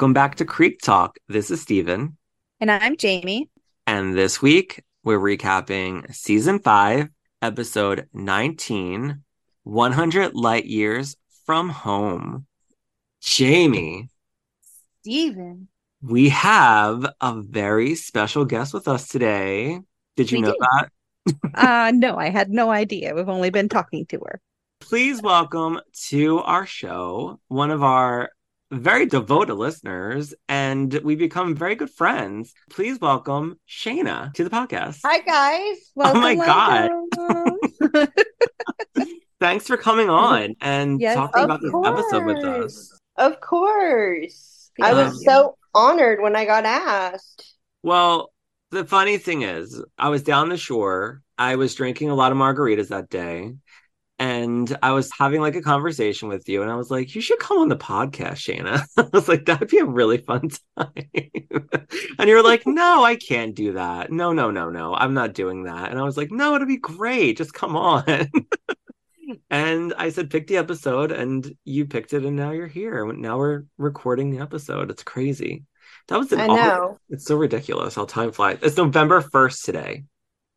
Welcome back to Creek Talk. This is Steven. And I'm Jayme. And this week we're recapping season five, episode 19 100 Light Years from Home. Jayme, Steven. we have a very special guest with us today. Did you We know do. that? Uh no, I had no idea. We've only been talking to her. Please welcome to our show one of our very devoted listeners, and we become very good friends. Please welcome Shana to the podcast. Hi guys. Oh my God. God. Thanks for coming on and Yes, talking about this episode with us. Of course. I was so honored when I got asked. Well, the funny thing is, I was down the shore. I was drinking a lot of margaritas that day. And I was having like a conversation with you, and I was like, You should come on the podcast, Shana. I was like, That'd be a really fun time. and you were like, No, I can't do that. No, no, no, no. I'm not doing that. And I was like, No, it'll be great. Just come on. and I said, Pick the episode, and you picked it, and now you're here. Now we're recording the episode. It's crazy. That was an I know. it's so ridiculous how time flies. It's November 1st today.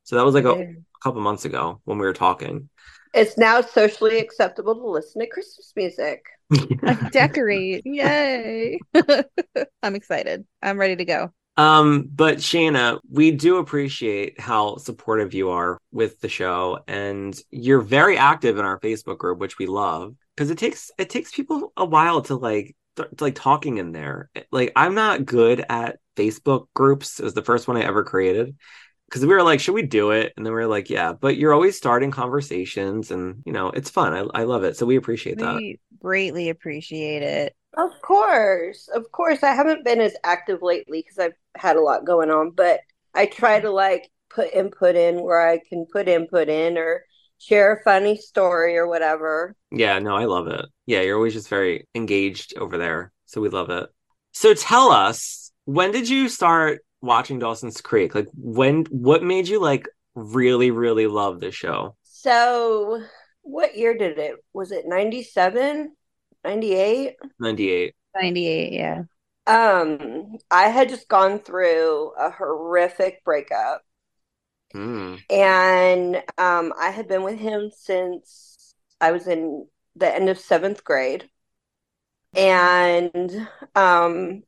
So that was like a, Yeah. couple months ago when we were talking. It's now socially acceptable to listen to Christmas music. Decorate. Yay. I'm excited. I'm ready to go. um, but Shana, we do appreciate how supportive you are with the show and you're very active in our Facebook group, which we love because it takes it takes people a while to like th- to, like talking in there. Like I'm not good at Facebook groups. It was the first one I ever created. Because we were like, should we do it? And then we were like, yeah. But you're always starting conversations, and you know, it's fun. I, I love it. So we appreciate that. We greatly appreciate it. Of course. Of course. I haven't been as active lately because I've had a lot going on, but I try to like put input in where I can put input in or share a funny story or whatever. Yeah, no, I love it. Yeah, you're always just very engaged over there. So we love it. So tell us, when did you start watching Dawson's Creek? Like when what made you like really, really love the show? So, what year did it? Was it 97? 98? 98. 98, yeah. Um, I had just gone through a horrific breakup Mm. and um I had been with him since I was in the end of seventh grade. And um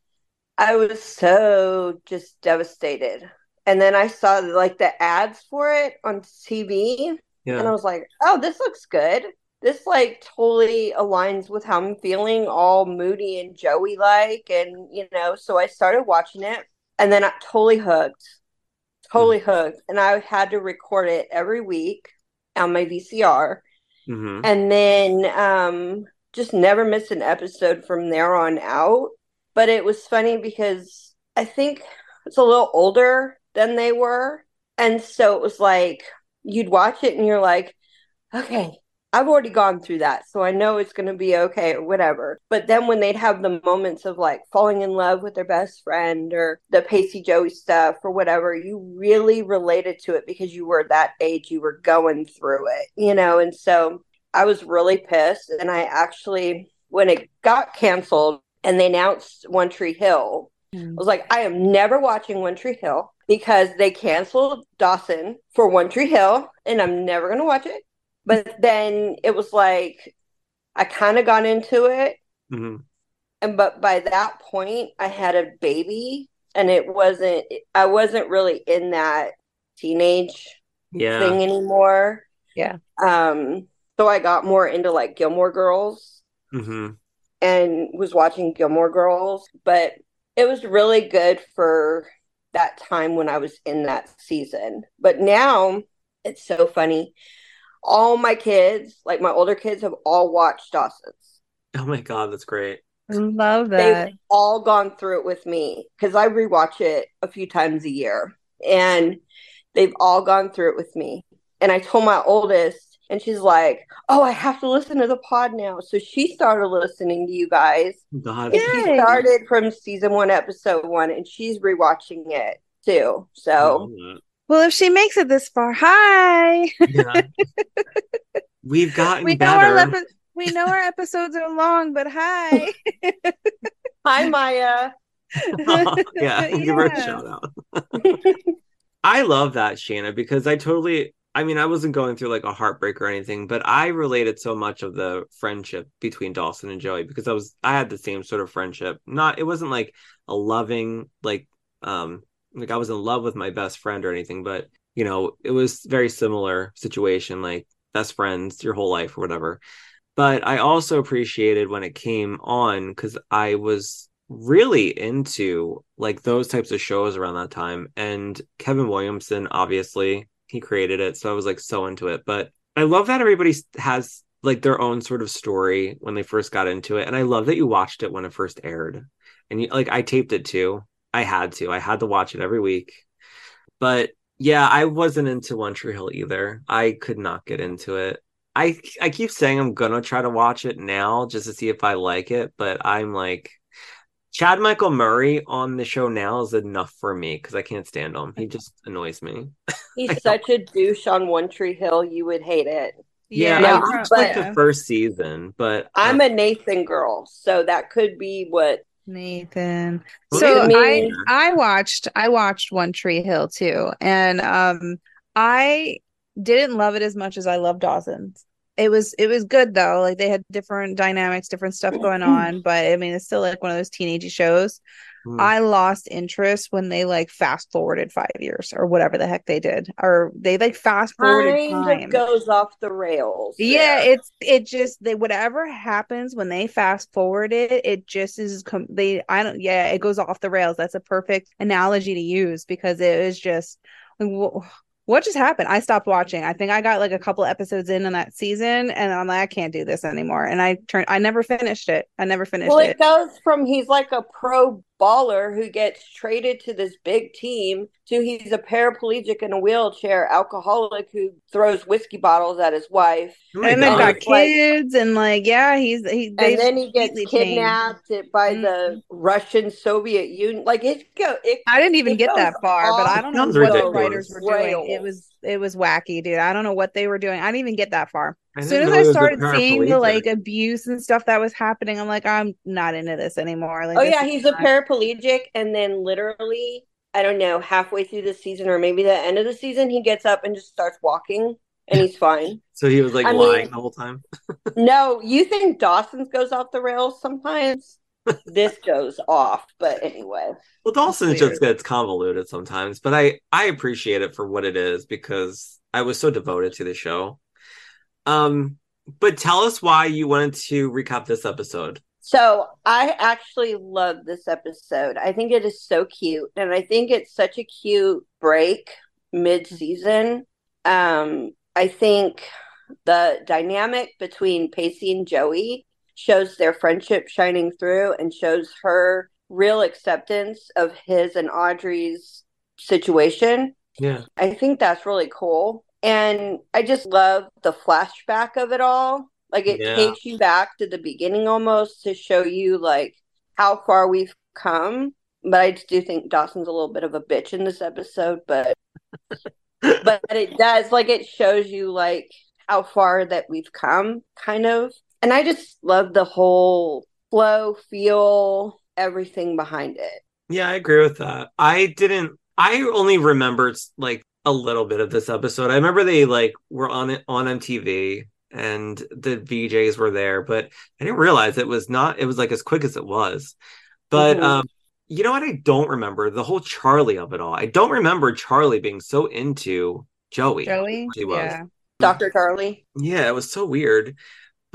I was so just devastated. And then I saw like the ads for it on TV and I was like, oh, this looks good. This like totally aligns with how I'm feeling, all moody and Joey like. And, you know, so I started watching it and then I totally hooked, totally hooked. And I had to record it every week on my VCR. hmm And then um, just never missed an episode from there on out. But it was funny because I think it's a little older than they were. And so it was like you'd watch it and you're like, okay, I've already gone through that. So I know it's going to be okay or whatever. But then when they'd have the moments of like falling in love with their best friend or the Pacey Joey stuff or whatever, you really related to it because you were that age, you were going through it, you know? And so I was really pissed. And I actually, when it got canceled and they announced One Tree Hill, I was like, I am never watching One Tree Hill because they canceled Dawson for One Tree Hill and I'm never going to watch it. But then it was like, I kind of got into it. hmm And but by that point, I had a baby and it wasn't, I wasn't really in that teenage Yeah. thing anymore. Yeah. Um, so I got more into like Gilmore Girls hmm and was watching Gilmore Girls, but it was really good for that time when I was in that season. But now it's so funny. All my kids, like my older kids, have all watched Dawson's. Oh my God, that's great. I love that. They've all gone through it with me because I rewatch it a few times a year, and they've all gone through it with me. And I told my oldest, And she's like, "Oh, I have to listen to the pod now." So she started listening to you guys. God. She started from season one, episode one, and she's rewatching it too. So Well, if she makes it this far, hi. Yeah. We've gotten we know our better. we know our episodes are long, but hi. hi, Maya. Oh, yeah, give her a shout out. I love that, Shana, because I totally I mean, I wasn't going through like a heartbreak or anything, but I related so much of the friendship between Dawson and Joey because I was I had the same sort of friendship. Not it wasn't like a loving like um like I was in love with my best friend or anything, but you know, it was very similar situation, like best friends your whole life or whatever. But I also appreciated when it came on because I was really into like those types of shows around that time. And Kevin Williamson, obviously, he created it. So I was like so into it. But I love that everybody has like their own sort of story when they first got into it. And I love that you watched it when it first aired. And you, like I taped it too. I had to. I had to watch it every week. But yeah, I wasn't into One Tree Hill either. I could not get into it. I I keep saying I'm gonna try to watch it now just to see if I like it, but I'm like Chad Michael Murray on the show now is enough for me because I can't stand him. He just annoys me. He's such a douche on One Tree Hill. You would hate it. Yeah, Yeah, I watched like the first season, but I'm uh, a Nathan girl, so that could be what. Nathan. Well, So Nathan- I I watched I watched One Tree Hill too, and um I didn't love it as much as I love Dawson's. It was it was good though. Like they had different dynamics, different stuff going on, but I mean it's still like one of those teenagey shows. hmm. I lost interest when they like fast forwarded five years or whatever the heck they did, or they like fast forwarded Kind time. of goes off the rails. Yeah, there. it's it just they whatever happens when they fast forward it, it just is com- they I don't yeah it goes off the rails. That's a perfect analogy to use because it was just like wh- what just happened. I stopped watching. I think I got like a couple episodes in on that season, and I'm like I can't do this anymore. And I turned I never finished it. I never finished Well, it. it goes from he's like a pro baller who gets traded to this big team to he's a paraplegic in a wheelchair, alcoholic who throws whiskey bottles at his wife. Oh and they've got It's like- kids, and like yeah, he's he. They and then he gets completely changed. kidnapped by mm-hmm. the Russian Soviet Union. Like it go it I didn't even It get that goes far, but I don't know Sounds what the writers were doing. It was it was wacky, dude. I don't know what they were doing. I didn't even get that far. As soon as I he was started seeing the like abuse and stuff that was happening, I'm like, I'm not into this anymore. Like, Oh yeah, is he's a paraplegic, and then literally, I don't know, halfway through the season or maybe the end of the season, he gets up and just starts walking, and he's fine. So he was like I lying mean- the whole time. no, you think Dawson's goes off the rails sometimes? This goes off, but anyway. Well, Dawson Weird. just gets convoluted sometimes, but I I appreciate it for what it is because I was so devoted to the show. Um, but tell us why you wanted to recap this episode. So I actually love this episode. I think it is so cute, and I think it's such a cute break mid-season. Um, I think the dynamic between Pacey and Joey shows their friendship shining through and shows her real acceptance of his and Audrey's situation. Yeah, I think that's really cool. And I just love the flashback of it all. Like it Yeah. takes you back to the beginning almost to show you like how far we've come. But I do think Dawson's a little bit of a bitch in this episode, but but it does like it shows you like how far that we've come kind of. And I just love the whole flow, feel, everything behind it. yeah, I agree with that. I didn't. I only remembered like a little bit of this episode. I remember they like were on it on MTV and the VJs were there, but I didn't realize it was not. It was like as quick as it was. But Mhm. um, you know what? I don't remember the whole Charlie of it all. I don't remember Charlie being so into Joey. Joey. He was. Yeah. Dr. Charlie. Yeah, it was so weird.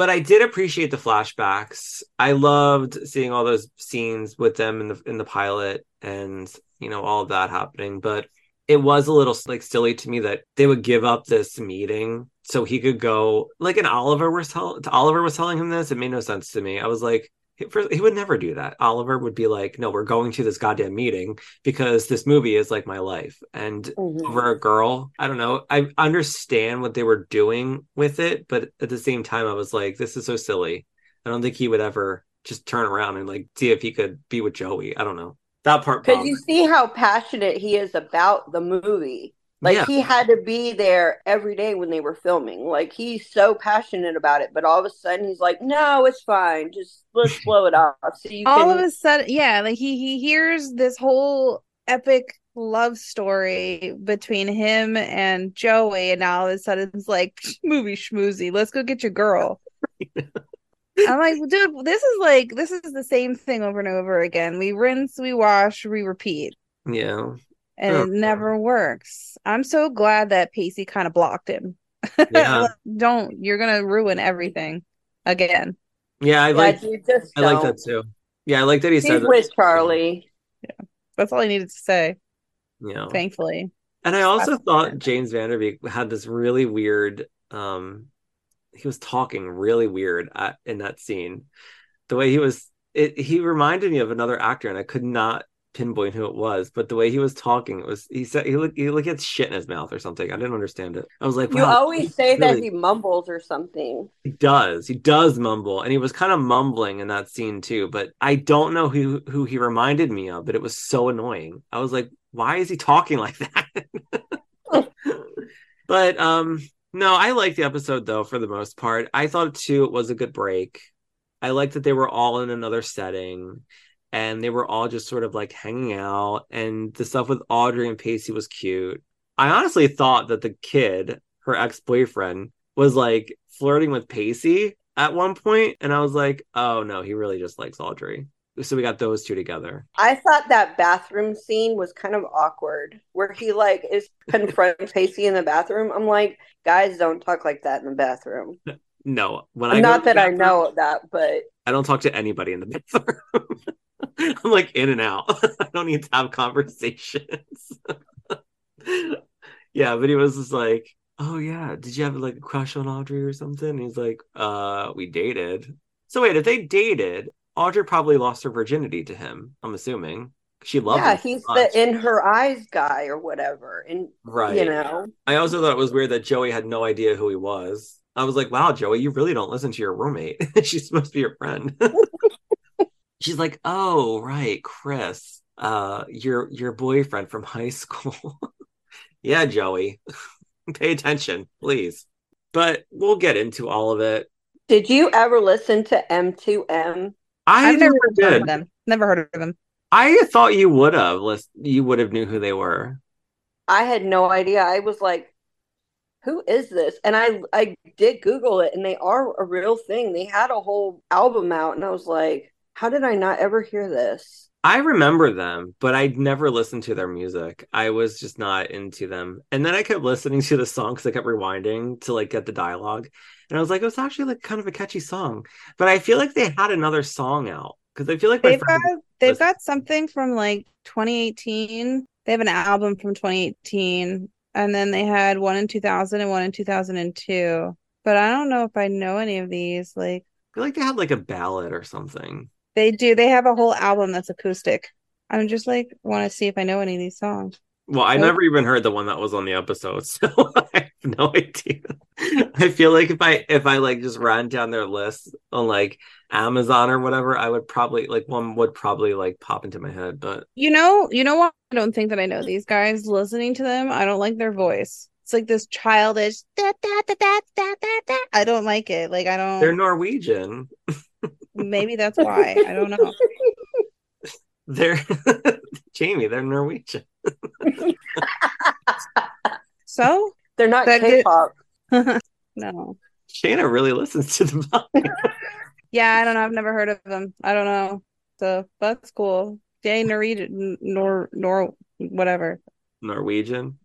But I did appreciate the flashbacks. I loved seeing all those scenes with them in the in the pilot and you know all of that happening. But it was a little like silly to me that they would give up this meeting so he could go like and Oliver was Oliver was telling him this. It made no sense to me. I was like, he, would never do that. Oliver would be like, "No, we're going to this goddamn meeting because this movie is like my life." And Mhm. over a girl, I don't know. I understand what they were doing with it, but at the same time, I was like, "This is so silly." I don't think he would ever just turn around and like see if he could be with Joey. I don't know that part. Because you see how passionate he is about the movie. Like yeah, he had to be there every day when they were filming. Like he's so passionate about it, but all of a sudden he's like, "No, it's fine. Just let's blow it off." So you All can. of a sudden, yeah, like he he hears this whole epic love story between him and Joey, and now all of a sudden it's like movie schmoozy. Let's go get your girl. I'm like, dude, this is like this is the same thing over and over again. We rinse, we wash, we repeat, yeah, and Oh, it never works. I'm so glad that Pacey kind of blocked him. Yeah. Don't you're gonna ruin everything again. yeah. I yeah, like dude, just I like don't. that too. Yeah, I like that he He's said that. with Charlie. Yeah. That's all I needed to say. Yeah. Thankfully, And I also That's- thought James Van Der Beek had this really weird um he was talking really weird at, in that scene. The way he was it he reminded me of another actor and I could not pinpoint who it was, but the way he was talking it was he said he looked he looked at shit in his mouth or something. I didn't understand it. I was like, You always say that he mumbles or something. he does. He does mumble, and he was kind of mumbling in that scene too. But I don't know who who he reminded me of. But it was so annoying. I was like, why is he talking like that? but um, no, I liked the episode though for the most part. I thought too it was a good break. I liked that they were all in another setting. And they were all just sort of like hanging out, and the stuff with Audrey and Pacey was cute. I honestly thought that the kid, her ex boyfriend, was like flirting with Pacey at one point, and I was like, oh no, he really just likes Audrey. So we got those two together. I thought that bathroom scene was kind of awkward, where he like is confronts Pacey in the bathroom. I'm like, guys, don't talk like that in the bathroom. No, when I Not that I know that, but I don't talk to anybody in the bathroom. I'm like in and out. I don't need to have conversations. yeah, but he was just like, "Oh yeah, did you have like a crush on Audrey or something?" And he's like, "Uh, we dated." So wait, if they dated, Audrey probably lost her virginity to him. I'm assuming she loved yeah, him. so he's much. the in her eyes guy or whatever. And right. you know, I also thought it was weird that Joey had no idea who he was. I was like, wow, Joey, you really don't listen to your roommate. She's supposed to be your friend. She's like, oh, right, Chris, uh, your your boyfriend from high school. yeah, Joey. Pay attention, please. But we'll get into all of it. did you ever listen to M2M? I I've never never heard did. of them. Never heard of them. I thought you would have. You would have knew who they were. I had no idea. I was like, who is this? And I I did Google it and they are a real thing. They had a whole album out and I was like, how did I not ever hear this? I remember them, but I'd never listened to their music. I was just not into them. And then I kept listening to the song because I kept rewinding to like get the dialogue. And I was like, it was actually like kind of a catchy song. But I feel like they had another song out because I feel like They've got they've listen. got something from like 2018. They have an album from 2018, and then they had one in 2000 and one in 2002. But I don't know if I know any of these. Like I feel like they had like a ballad or something. They do, they have a whole album that's acoustic. I'm just like want to see if I know any of these songs. Well, I Nope. never even heard the one that was on the episode, so I have no idea. I feel like if I if I like just ran down their list on like Amazon or whatever, I would probably like one would probably like pop into my head, but You know, you know what? I don't think that I know these guys. Listening to them, I don't like their voice. It's like this childish da, da, da, da, da, da, da. I don't like it. Like I don't. they're. Norwegian. Maybe that's why. I don't know. They're Jayme, they're Norwegian. So They're not that K-pop. no. Shana really listens to the podcast. Yeah, I don't know. I've never heard of them. I don't know. So that's cool. Jay Norwegian, nor nor whatever. Norwegian.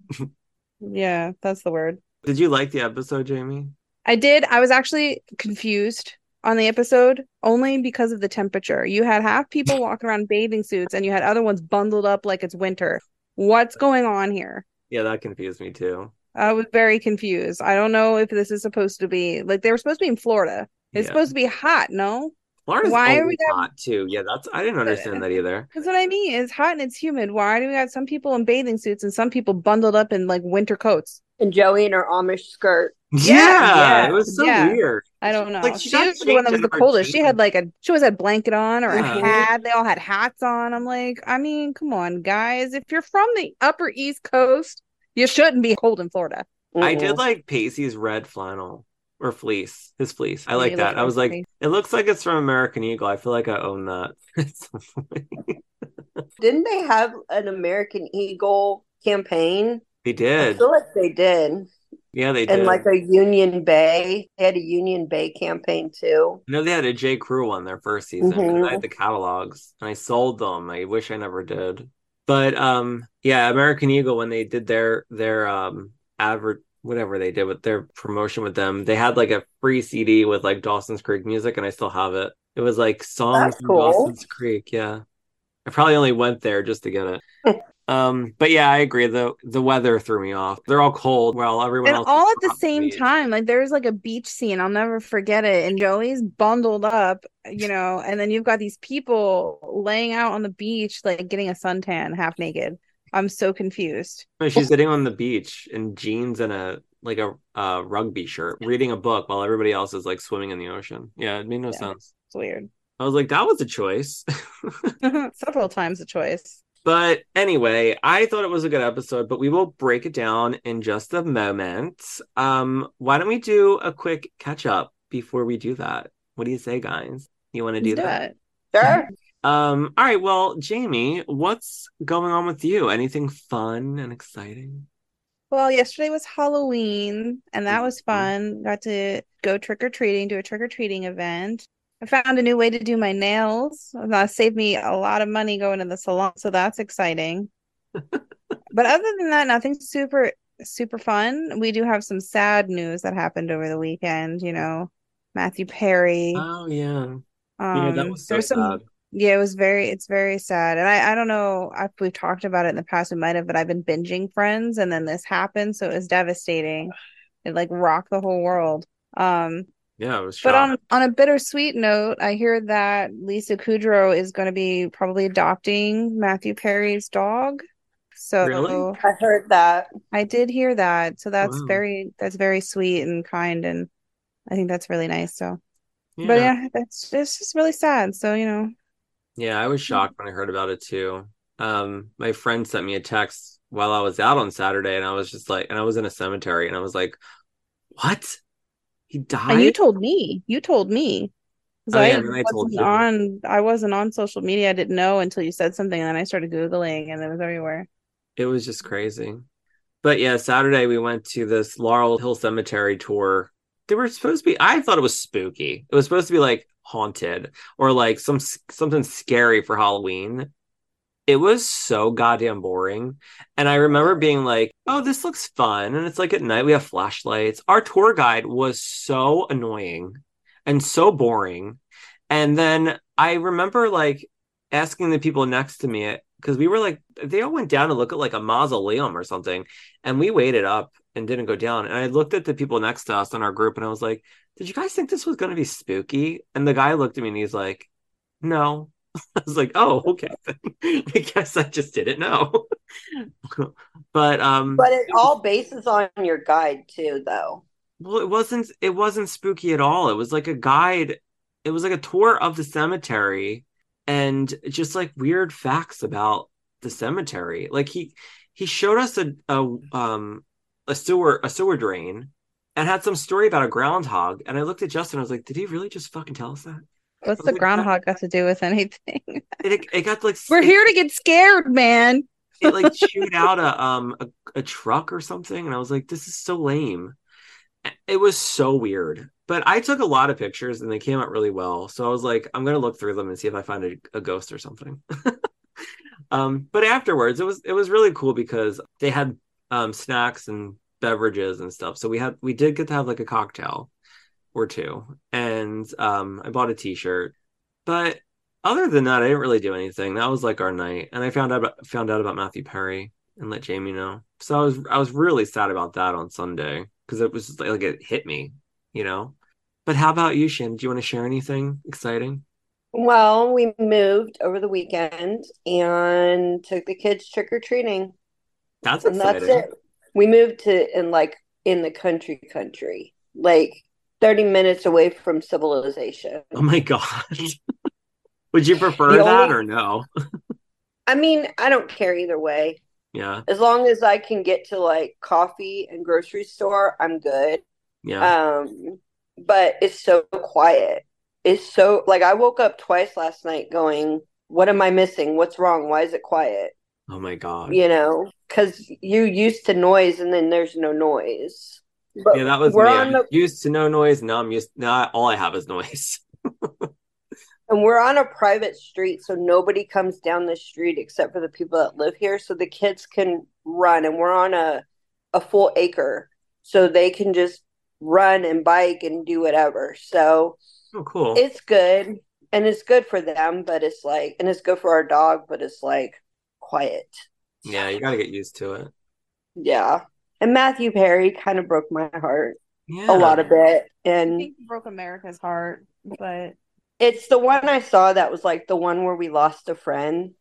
Yeah, that's the word. Did you like the episode, Jayme? I did. I was actually confused on the episode only because of the temperature. You had half people walking around bathing suits and you had other ones bundled up like it's winter. What's going on here? Yeah, that confused me too. I was very confused. I don't know if this is supposed to be like they were supposed to be in Florida. It's Yeah. supposed to be hot, no? Florida's Why are always we got- hot too. Yeah, that's I didn't understand that either. That's what I mean. It's hot and it's humid. Why do we got some people in bathing suits and some people bundled up in like winter coats? And Joey in her Amish skirt. Yeah, yeah, it was so yeah. weird. I don't know. Like, she she was the one that was the in her coldest. She had like a she always had blanket on or Yeah. a uh-huh. hat. They all had hats on. I'm like, I mean, come on, guys. If you're from the upper East Coast, you shouldn't be cold in Florida. I did like Pacey's red flannel or fleece, his fleece. I like you that. I was like like, fleece. it looks like it's from American Eagle. I feel like I own that. Didn't they have an American Eagle campaign? they did. I feel like they did. Yeah, they did. And like a Union Bay. They had a Union Bay campaign too. I know they had a J. Crew one their first season. Mhm. I had the catalogs and I sold them. I wish I never did. But um, yeah, American Eagle when they did their their um advert whatever they did with their promotion with them, they had like a free CD with like Dawson's Creek music, and I still have it. It was like songs That's from. Dawson's Creek. Yeah, I probably only went there just to get it. um, but yeah, I agree. the The weather threw me off. They're all cold while everyone And else all at the same me. time. Like there's like a beach scene. I'll never forget it. And Joey's bundled up, you know, and then you've got these people laying out on the beach, like getting a suntan half naked. I'm so confused. She's sitting on the beach in jeans and a like a uh, rugby shirt, reading a book while everybody else is like swimming in the ocean. Yeah, it made no Yeah. sense. It's weird. I was like, that was a choice. Several times a choice. But anyway, I thought it was a good episode, but we will break it down in just a moment. Um, why don't we do a quick catch up before we do that? What do you say, guys? You want to do do that? it. Sure. Um, all right, well, Jayme, what's going on with you? Anything fun and exciting? Well, yesterday was Halloween, and that was Mhm. fun. Got to go trick or treating, do a trick or treating event. I found a new way to do my nails. That saved me a lot of money going to the salon, so that's exciting. but other than that, nothing super super fun. We do have some sad news that happened over the weekend. You know, Matthew Perry. Oh yeah. Um, Yeah, that was so there's some sad. yeah, it was very, it's very sad. And I, I don't know if we've talked about it in the past, we might have, but I've been binging Friends and then this happened. So it was devastating. It like rocked the whole world. Um, Yeah, it was but shocked. on, on a bittersweet note, I hear that Lisa Kudrow is going to be probably adopting Matthew Perry's dog. So Really? I heard that. I did hear that. So that's Wow. very, that's very sweet and kind. And I think that's really nice. So, Yeah. but yeah, that's it's just really sad. So, you know, Yeah, I was shocked when I heard about it too. Um, my friend sent me a text while I was out on Saturday, and I was just like, and I was in a cemetery, and I was like, "What? He died?" And you told me. You told me. Oh, I yeah, I told wasn't on I wasn't on social media. I didn't know until you said something and then I started Googling and it was everywhere. It was just crazy. But yeah, Saturday we went to this Laurel Hill Cemetery tour. They were supposed to be, I thought it was spooky. It was supposed to be like haunted or like some something scary for Halloween. It was so goddamn boring. And I remember being like, oh, this looks fun. And it's like at night we have flashlights. Our tour guide was so annoying and so boring. And then I remember like asking the people next to me because we were like they all went down to look at like a mausoleum or something and we waited up and didn't go down and i looked at the people next to us in our group and i was like did you guys think this was going to be spooky and the guy looked at me and he's like no i was like oh okay i guess i just didn't know. But um But it all bases on your guide too, though. well it wasn't it wasn't spooky at all. It was like a guide it was like a tour of the cemetery and just like weird facts about the cemetery. Like he he showed us a, a um a sewer a sewer drain and had some story about a groundhog and i looked at justin i was like did he really just fucking tell us that What's the groundhog got to do with anything? it, it got like We're it- here to get scared, man. it like chewed out a um a, a truck or something and i was like this is so lame it was so weird but i took a lot of pictures and they came out really well so i was like i'm gonna look through them and see if i find a, a ghost or something um but afterwards it was it was really cool because they had um snacks and beverages and stuff so we had we did get to have like a cocktail or two and um i bought a t-shirt but other than that, I didn't really do anything. That was like our night, and I found out about, found out about Matthew Perry and let Jayme know. So I was I was really sad about that on Sunday because it was like, like it hit me, you know. But how about you, Shannon? Do you want to share anything exciting? Well, we moved over the weekend and took the kids trick or treating, That's and that's exciting. it. We moved to in like in the country, country, like thirty minutes away from civilization. Oh my god. Would you prefer The that only- or no? I mean, I don't care either way. Yeah. As long as I can get to like coffee and grocery store, I'm good. Yeah. Um, but it's so quiet. It's so like I woke up twice last night going, What am I missing? What's wrong? Why is it quiet? oh my god. You know, because you're used to noise and then there's no noise. But Yeah, that was we're me. on I'm the used to no noise. Now I'm used now all I have is noise. and we're on a private street, so nobody comes down the street except for the people that live here. So the kids can run and we're on a a full acre. So they can just run and bike and do whatever. So Oh cool. it's good and it's good for them but it's like and it's good for our dog but it's like quiet yeah, you gotta get used to it. yeah and matthew perry kind of broke my heart Yeah. a lot of it. I and think it broke America's heart, but it's the one i saw that was like the one where we lost a friend.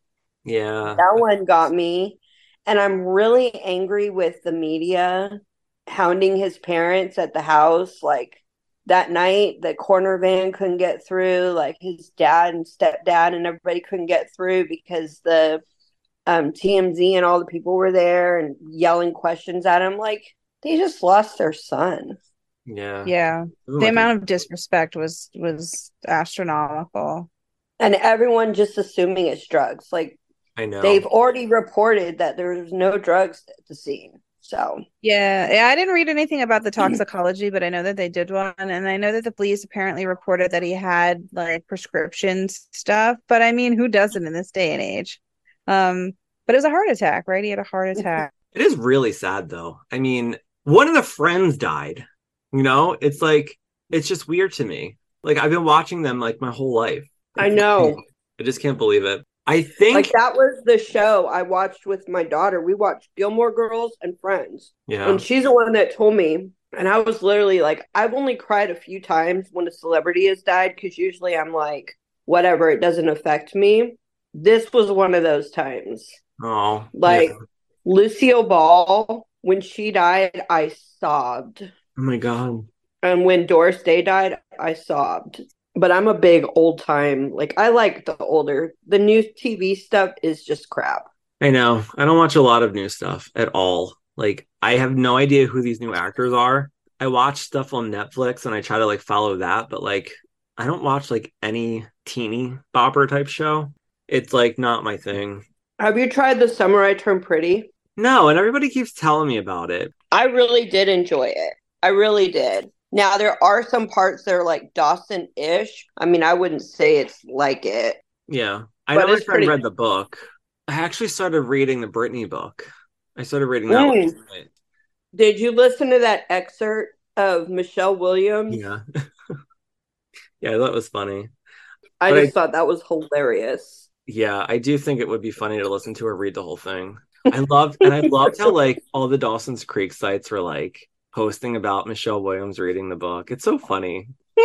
Yeah. that one got me. And i'm really angry with the media hounding his parents at the house. Like that night the corner van couldn't get through. Like his dad and stepdad and everybody couldn't get through because the um TMZ and all the people were there and yelling questions at him like they just lost their son Yeah. yeah, Ooh, the like a- amount of disrespect was was astronomical. and everyone just assuming it's drugs like I know. they've already reported that there's no drugs at the scene so Yeah, yeah, I didn't read anything about the toxicology, but I know that they did one, and I know that the police apparently reported that he had like prescription stuff. But I mean, who doesn't in this day and age? Um, but it was a heart attack, right? He had a heart attack. It is really sad though. I mean, one of the friends died. You know, it's like it's just weird to me. Like I've been watching them like my whole life. I know. I just can't believe it. I think like that was the show I watched with my daughter. We watched Gilmore Girls and Friends. yeah. And she's the one that told me. And I was literally like, I've only cried a few times when a celebrity has died because usually I'm like, whatever, it doesn't affect me. This was one of those times. Oh, Like, yeah. Lucille Ball, when she died, I sobbed. oh my god. And when Doris Day died, I sobbed. But I'm a big old time, like, I like the older. The new TV stuff is just crap. I know. I don't watch a lot of new stuff at all. Like I have no idea who these new actors are. I watch stuff on Netflix and I try to like follow that, but like I don't watch like any teeny bopper type show. It's like not my thing. Have you tried The Summer I Turned Pretty? No, and everybody keeps telling me about it. I really did enjoy it. I really did. Now there are some parts that are like Dawson ish. I mean, I wouldn't say it's like it. Yeah. I But know my friend pretty- read the book. I actually started reading the Britney book. I started reading that Mm. last night. Did you listen to that excerpt of Michelle Williams? Yeah. yeah, that was funny. I but just I- thought that was hilarious. Yeah, I do think it would be funny to listen to her read the whole thing. I loved and I loved how like all the Dawson's Creek sites were like posting about Michelle Williams reading the book. It's so funny.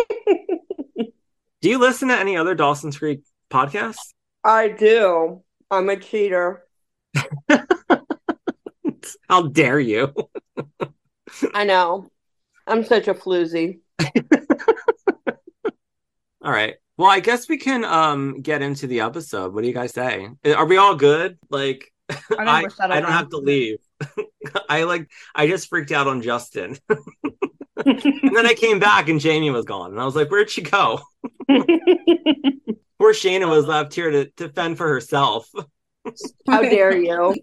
Do you listen to any other Dawson's Creek podcasts? I do. I'm a cheater. How dare you? I know. I'm such a floozy. All right. Well, I guess we can um get into the episode. What do you guys say? Are we all good? Like I I, I don't have to leave. I like I just freaked out on Justin. and then I came back and Jayme was gone. And I was like, where'd she go? Poor Shana was left here to, to fend for herself. How dare you?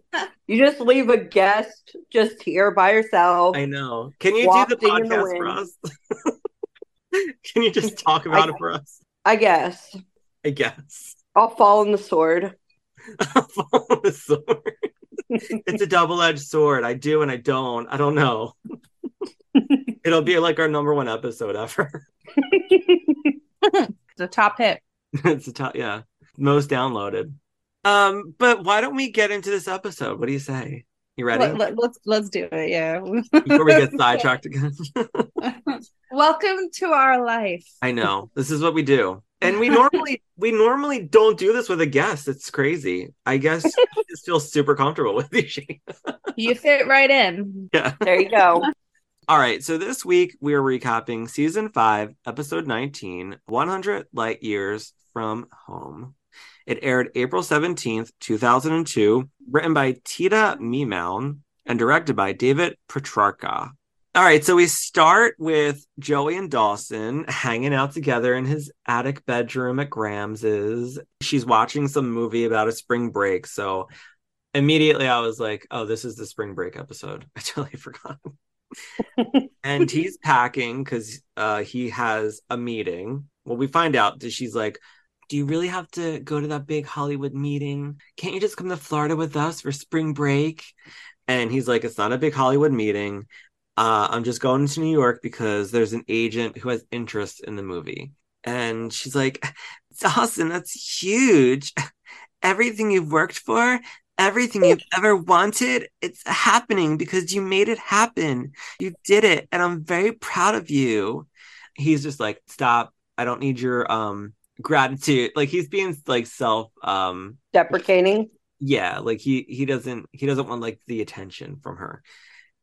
You just leave a guest just here by herself. I know. Can you do the Wafting in the podcast for us? Can you just talk about it for us? I guess. I guess. I'll fall on the sword. Follow the sword. it's a double-edged sword. I do and I don't. I don't know. It'll be like our number one episode ever. the top hit. it's a top, yeah, most downloaded. Um, but why don't we get into this episode? What do you say? You ready? Let, let, let's let's do it. Yeah. Before we get sidetracked again. Welcome to our life. I know. This is what we do. And we normally we normally don't do this with a guest. It's crazy. I guess I just feel super comfortable with you, You fit right in. Yeah. There you go. All right. So this week we are recapping season five, episode 19, 100 Light Years from Home. It aired April 17th, 2002, written by Tita Mimoun and directed by David Petrarca. All right, so we start with Joey and Dawson hanging out together in his attic bedroom at Grams's. She's watching some movie about a spring break. So immediately I was like, oh, this is the spring break episode. I totally forgot. and he's packing because uh, he has a meeting. Well, we find out that she's like, do you really have to go to that big Hollywood meeting? Can't you just come to Florida with us for spring break? And he's like, it's not a big Hollywood meeting uh, I'm just going to New York because there's an agent who has interest in the movie. And she's like, Dawson, that's huge. Everything you've worked for, everything you've ever wanted, it's happening because you made it happen. You did it. And I'm very proud of you. He's just like, stop. I don't need your um gratitude. Like he's being like self um Deprecating. yeah, like he he doesn't he doesn't want like the attention from her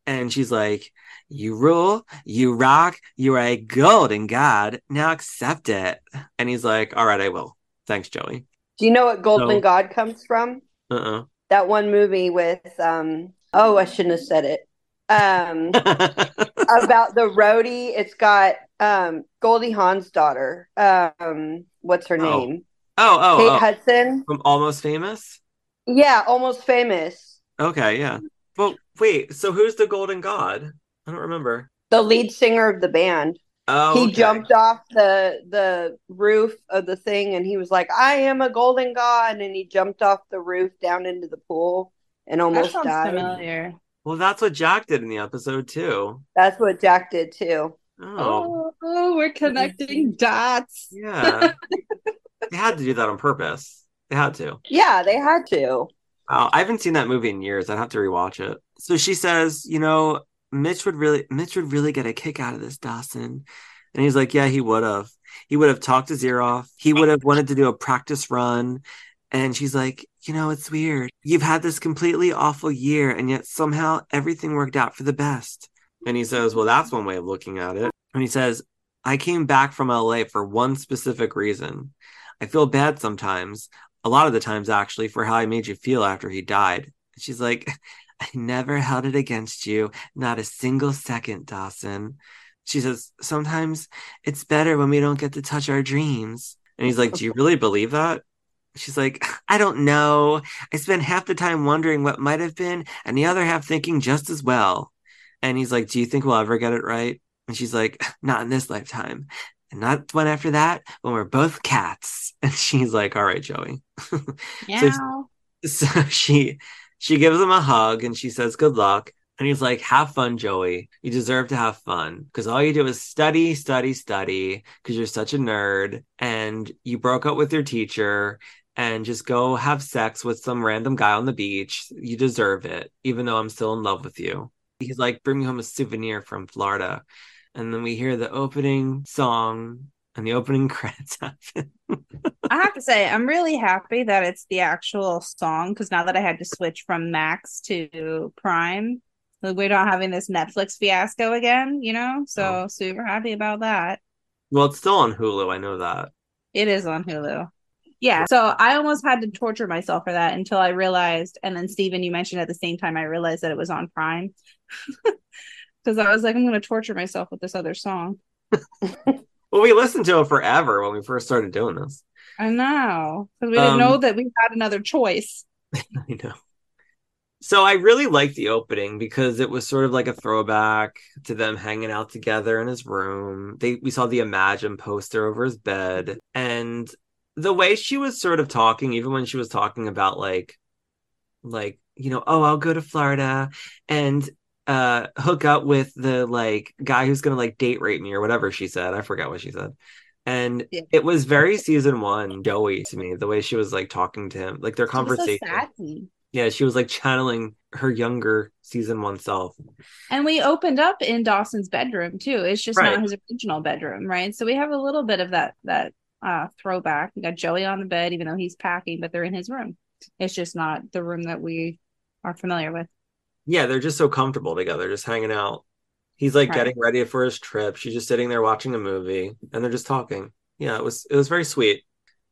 and she's like, You rule, you rock, you are a golden god. Now accept it. And he's like, All right, I will. Thanks, Joey. Do you know what Golden No. God comes from? Uh uh That one movie with um oh I shouldn't have said it. Um about the roadie. It's got um Goldie Hawn's daughter. Um what's her Oh. name? oh, oh, Kate oh. Hudson. From Almost Famous? Yeah, almost famous. Okay, yeah. Well, wait, so who's the golden god? I don't remember. The lead singer of the band. Oh, he okay. jumped off the the roof of the thing and he was like, I am a golden god and he jumped off the roof down into the pool and almost sounds died. familiar. Well, that's what Jack did in the episode too. That's what Jack did too. Oh, Oh, we're connecting dots. yeah. they had to do that on purpose. They had to. Yeah, they had to. Wow, I haven't seen that movie in years. I'd have to rewatch it. So she says, you know, Mitch would really Mitch would really get a kick out of this, Dawson. And he's like, Yeah, he would have. He would have talked his ear off. He would have wanted to do a practice run. And she's like, you know, it's weird. You've had this completely awful year, and yet somehow everything worked out for the best. And he says, Well, that's one way of looking at it. And he says, I came back from LA for one specific reason. I feel bad sometimes, a lot of the times actually, for how I made you feel after he died. And she's like, I never held it against you, not a single second, Dawson. She says, Sometimes it's better when we don't get to touch our dreams. And he's like, Do you really believe that? She's like, I don't know. I spend half the time wondering what might have been, and the other half thinking just as well. And he's like, Do you think we'll ever get it right? And she's like, Not in this lifetime. And not the one after that, when we're both cats. And she's like, All right, Joey. Yeah. So she she gives him a hug and she says good luck. And he's like, have fun, Joey. You deserve to have fun because all you do is study, study, study because you're such a nerd and you broke up with your teacher and just go have sex with some random guy on the beach. You deserve it, even though I'm still in love with you. He's like, bring me home a souvenir from Florida. And then we hear the opening song and the opening credits happen. I have to say, I'm really happy that it's the actual song because now that I had to switch from Max to Prime, like, we're not having this Netflix fiasco again, you know? So, oh. super happy about that. well, it's still on Hulu. I know that. It is on Hulu. Yeah. So I almost had to torture myself for that until I realized, and then Stephen, you mentioned at the same time, I realized that it was on Prime. Because I was like, I'm going to torture myself with this other song. Well, we listened to it forever when we first started doing this. I know. Because we didn't Um, know that we had another choice. I know. So I really liked the opening because it was sort of like a throwback to them hanging out together in his room. They we saw the Imagine poster over his bed and the way she was sort of talking even when she was talking about like like you know, oh, I'll go to Florida and uh hook up with the like guy who's going to like date rape me or whatever she said. I forgot what she said. And Yeah. it was very season 1 Joey to me the way she was like talking to him, like their She so conversation. sassy. Yeah, she was like channeling her younger season one self. And we opened up in Dawson's bedroom too. It's just Right. not his original bedroom, right? So we have a little bit of that that uh throwback. You got Joey on the bed, even though he's packing, but they're in his room. It's just not the room that we are familiar with. Yeah, they're just so comfortable together, just hanging out. He's like Right. getting ready for his trip. She's just sitting there watching a movie and they're just talking. Yeah, it was it was very sweet.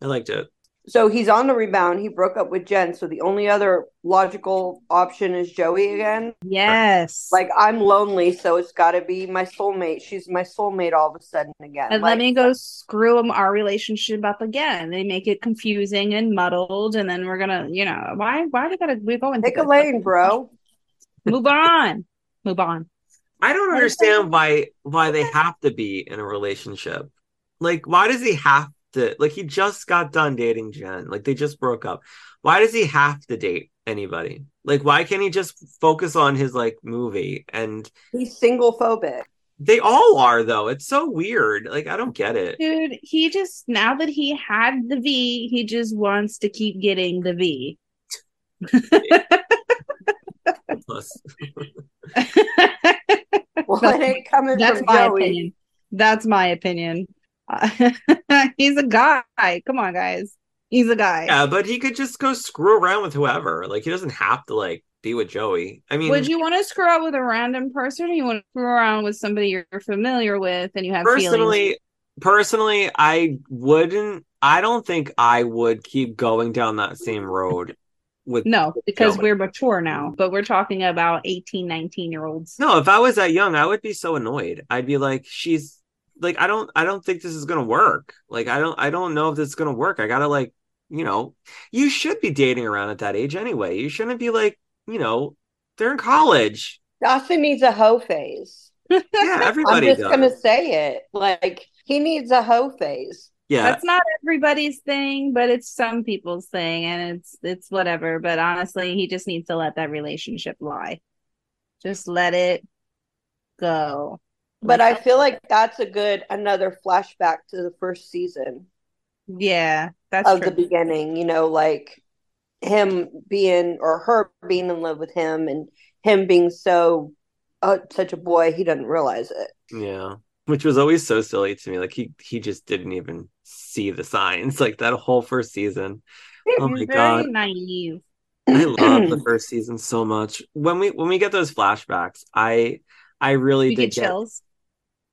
I liked it. So he's on the rebound. He broke up with Jen. So the only other logical option is Joey again. Yes. Like I'm lonely, so it's got to be my soulmate. She's my soulmate all of a sudden again. and Like, let me go screw 'em- our relationship up again. They make it confusing and muddled, and then we're gonna, you know, why? Why we gotta? We're going pick a lane, bro. Move on. Move on. I don't understand why why they have to be in a relationship. Like, why does he have to? Like, he just got done dating Jen. Like, they just broke up. Why does he have to date anybody? Like, why can't he just focus on his like movie? And He's single phobic. they all are though. It's so weird. Like, I don't get it. Dude, he just now that he had the V, he just wants to keep getting the V. Plus, Well, it ain't coming That's from my Joey. opinion. That's my opinion. He's a guy. Come on, guys. He's a guy. yeah, but he could just go screw around with whoever. Like, he doesn't have to like be with Joey. I mean, Would you want to screw out with a random person or you want to screw around with somebody you're familiar with and you have feelings? personally personally i wouldn't i don't think i would keep going down that same road with No, because Joey. we're mature now, but we're talking about 18, 19 year olds. no if i was that young i would be so annoyed i'd be like she's like i don't i don't think this is gonna work like i don't i don't know if this is gonna work i gotta like you know you should be dating around at that age anyway you shouldn't be like you know they're in college Dawson needs a hoe phase. yeah everybody. I'm just does gonna say it. Like he needs a hoe phase. yeah That's not everybody's thing, but it's some people's thing and it's it's whatever. But honestly, he just needs to let that relationship lie. Just let it go. But I feel like that's a good another flashback to the first season Yeah, that's of true. the beginning. You know, like him being or her being in love with him and him being so uh, such a boy he doesn't realize it. Yeah. Which was always so silly to me. Like he he just didn't even see the signs. Like that whole first season. Oh my He's god. very naive. I love the first season so much. When we when we get those flashbacks, I I really You did get chills.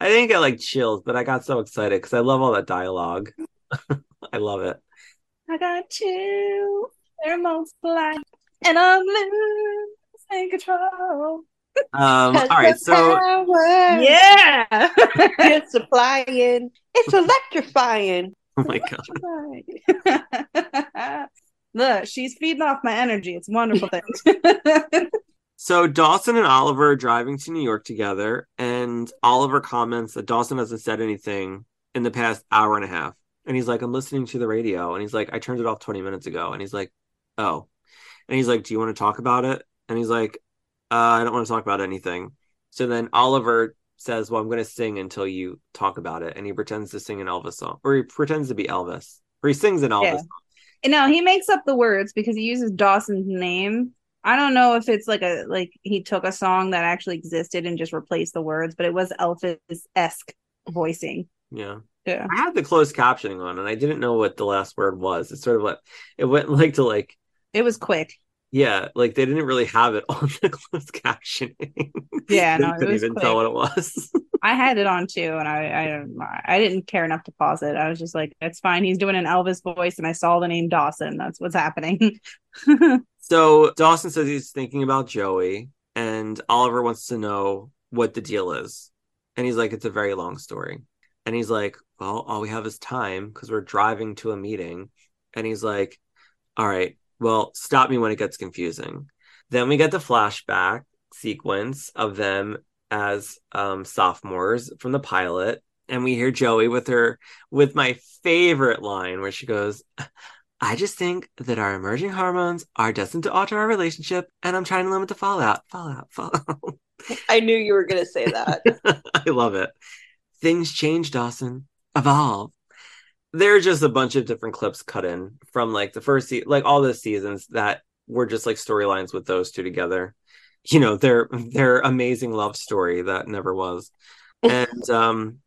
I didn't get like chills, but I got so excited because I love all that dialogue. I love it. I got you. They're multiply. And I'm losing control. Um all right, so yeah, Yeah. it's supplying, it's electrifying. oh my god. Look, she's feeding off my energy. It's a wonderful thing. So Dawson and Oliver are driving to New York together, and Oliver comments that Dawson hasn't said anything in the past hour and a half. And he's like, I'm listening to the radio. And he's like, I turned it off 20 minutes ago. And he's like, Oh. And he's like, Do you want to talk about it? And he's like, uh, I don't want to talk about anything. So then Oliver says, Well, I'm going to sing until you talk about it. And he pretends to sing an Elvis song, or he pretends to be Elvis, or he sings an Elvis Yeah. song. no, he makes up the words because he uses Dawson's name. I don't know if it's like a like he took a song that actually existed and just replaced the words, but it was Elvis esque voicing. Yeah. Yeah. I had the closed captioning on, and I didn't know what the last word was. It's sort of like, it went like to like, It was quick. Yeah, like they didn't really have it on the closed captioning. Yeah, no, couldn't even quick. tell what it was. I had it on too, and I, I I didn't care enough to pause it. I was just like, it's fine. He's doing an Elvis voice, and I saw the name Dawson. That's what's happening. so Dawson says he's thinking about Joey, and Oliver wants to know what the deal is. And he's like, it's a very long story. And he's like, well, all we have is time because we're driving to a meeting. And he's like, all right, well, stop me when it gets confusing. Then we get the flashback sequence of them as um, sophomores from the pilot. And we hear Joey with her, with my favorite line where she goes, I just think that our emerging hormones are destined to alter our relationship, and I'm trying to limit the fallout. Fallout, fallout. I knew you were going to say that. I love it. Things change, Dawson. Evolve. There are just a bunch of different clips cut in from like the first, se- like all the seasons that were just like storylines with those two together. You know, their their amazing love story that never was. And um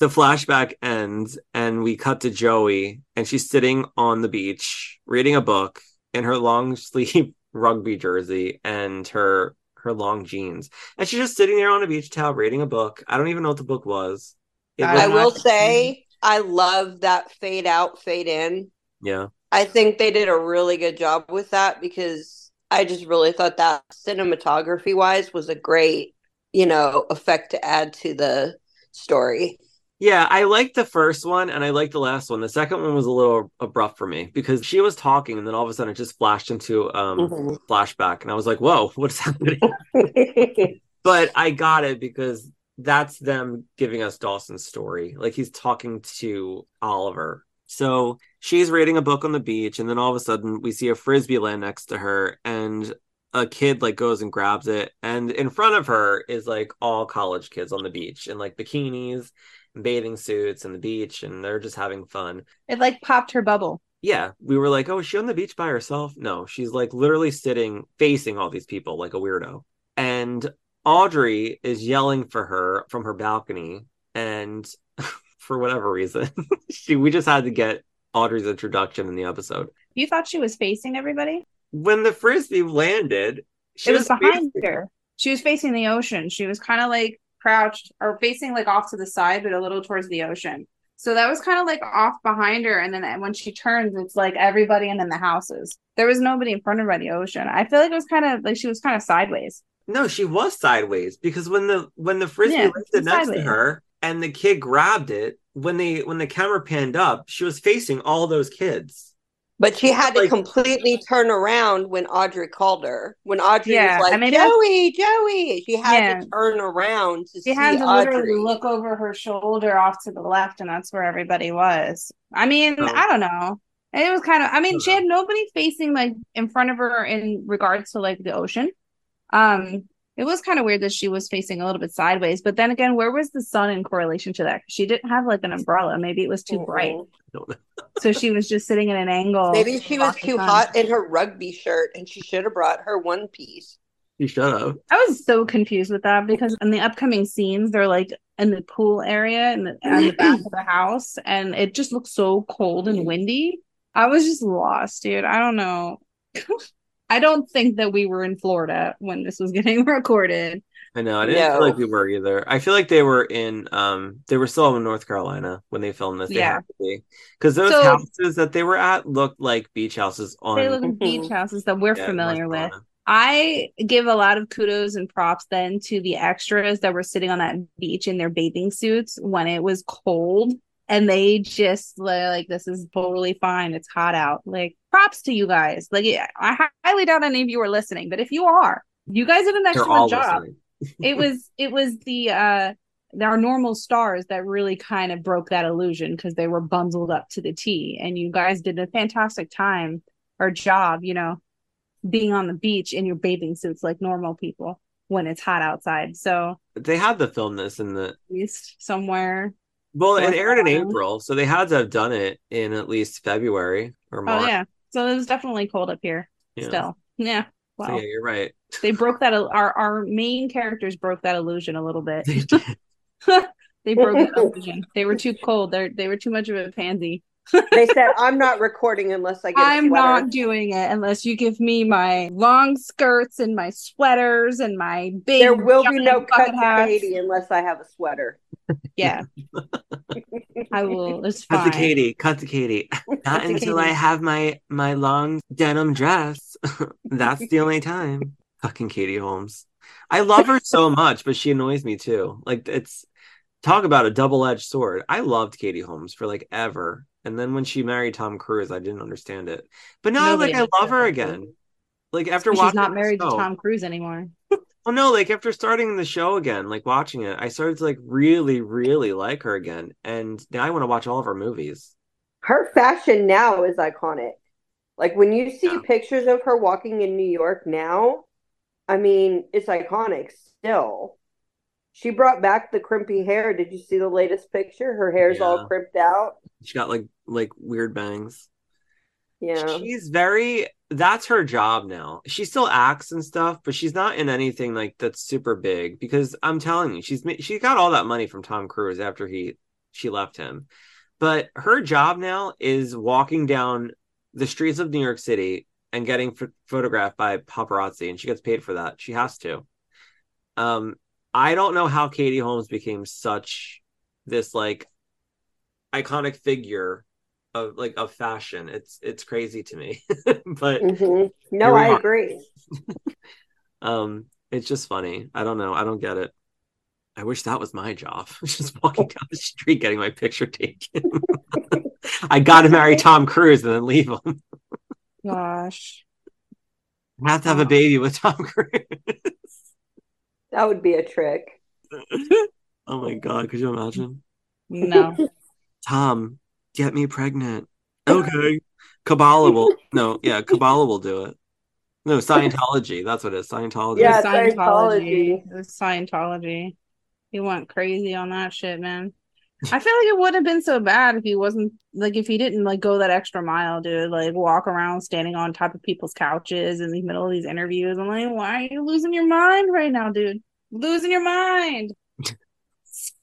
the flashback ends and we cut to Joey and she's sitting on the beach reading a book in her long sleeve rugby jersey and her her long jeans. And she's just sitting there on a beach towel reading a book. I don't even know what the book was. It was I will not- say I love that fade out, fade in. Yeah. I think they did a really good job with that because I just really thought that cinematography wise was a great, you know, effect to add to the story. Yeah, I liked the first one and I liked the last one. The second one was a little abrupt for me because she was talking and then all of a sudden it just flashed into um Mhm. flashback and I was like, "Whoa, what's happening?" but I got it because that's them giving us Dawson's story. Like he's talking to Oliver. So she's reading a book on the beach, and then all of a sudden we see a frisbee land next to her, and a kid like goes and grabs it, and in front of her is like all college kids on the beach in like bikinis and bathing suits and the beach, and they're just having fun. It like popped her bubble. Yeah, we were like, oh, is she on the beach by herself? No, she's like literally sitting facing all these people like a weirdo. And Audrey is yelling for her from her balcony. And for whatever reason, she we just had to get Audrey's introduction in the episode. You thought she was facing everybody? When the frisbee landed, she it was, behind facing- her. She was facing the ocean. She was kind of like crouched or facing like off to the side, but a little towards the ocean. So that was kind of like off behind her. And then when she turns, it's like everybody and then the houses. There was nobody in front of her by the ocean. I feel like it was kind of like she was kind of sideways. No, she was sideways because when the when the frisbee Yeah, landed next sideways. to her and the kid grabbed it, when they when the camera panned up, she was facing all those kids. But she had to completely turn around when Audrey called her. When Audrey Yeah, was I like, mean, Joey, Joey, she had Yeah. to turn around to She see had to Audrey. literally look over her shoulder off to the left, and that's where everybody was. I mean, Oh. I don't know. And it was kind of, I mean, she Uh-huh. had nobody facing like in front of her in regards to like the ocean. Um, it was kind of weird that she was facing a little bit sideways, but then again, where was the sun in correlation to that? She didn't have like an umbrella. Maybe it was too bright. I don't know. So she was just sitting in an angle. Maybe she was too sun. hot in her rugby shirt and she should have brought her one piece. You should have. I was so confused with that because in the upcoming scenes, they're like in the pool area and the, the back of the house, and it just looks so cold and windy. I was just lost, dude. I don't know. I don't think that we were in Florida when this was getting recorded. I know. I didn't No. feel like we were either. I feel like they were in um they were still in North Carolina when they filmed this. They Yeah. had to be. Because those So- houses that they were at looked like beach houses on They look like Mhm. beach houses that we're yeah, familiar with. I give a lot of kudos and props then to the extras that were sitting on that beach in their bathing suits when it was cold and they just li- like this is totally fine. It's hot out. Like props to you guys. Like yeah, I highly doubt any of you are listening but if you are you guys did an excellent job. it was it was the uh our normal stars that really kind of broke that illusion because they were bundled up to the T and you guys did a fantastic time or job, you know, being on the beach in your bathing suits like normal people when it's hot outside. So They had to film this in the east somewhere. Well, it aired in April, so they had to have done it in at least February or oh, March. Oh yeah. So it was definitely cold up here Yeah. still. Yeah. So, yeah, you're right. They broke that our our main characters broke that illusion a little bit. They broke that illusion. They were too cold. They they were too much of a pansy. They said, I'm not recording unless I get a I'm not doing it unless you give me my long skirts and my sweaters and my big. There will be no cut bucket to hats. Katie unless I have a sweater. Yeah, I will. It's Cut to Katie. Cut to Katie. Not to until Katie. I have my my long denim dress. That's the only time. Fucking Katie Holmes. I love her so much, but she annoys me too. Like it's talk about a double-edged sword. I loved Katie Holmes for like ever. And then when she married Tom Cruise, I didn't understand it. But now Nobody like I love her again. Like after She's watching not the married to Tom Cruise anymore. Well, no, like after starting the show again, like watching it, I started to like really, really like her again. And now I want to watch all of her movies. Her fashion now is iconic. Like when you see Yeah. pictures of her walking in New York now, I mean, it's iconic still. She brought back the crimpy hair. Did you see the latest picture? Her hair's Yeah. all crimped out. She got like like weird bangs. Yeah. She's very that's her job now. She still acts and stuff, but she's not in anything like that's super big because I'm telling you, she's she got all that money from Tom Cruise after he she left him. But her job now is walking down the streets of New York City and getting ph- photographed by paparazzi, and she gets paid for that. She has to. Um, I don't know how Katie Holmes became such this like iconic figure of like of fashion. It's it's crazy to me, but Mhm. No, I agree. um, it's just funny. I don't know. I don't get it. I wish that was my job. just walking down the street getting my picture taken. I got to marry Tom Cruise and then leave him. Gosh. I have to have a baby with Tom Cruise. That would be a trick. oh my god, could you imagine? No. Tom, get me pregnant. Okay. Kabbalah will no, yeah, Kabbalah will do it. No, Scientology. That's what it is. Scientology. Yeah, Scientology. Scientology. It was Scientology. He went crazy on that shit, man. I feel like it wouldn't have been so bad if he wasn't like if he didn't like go that extra mile, dude. Like walk around standing on top of people's couches in the middle of these interviews. I'm like, why are you losing your mind right now, dude? Losing your mind.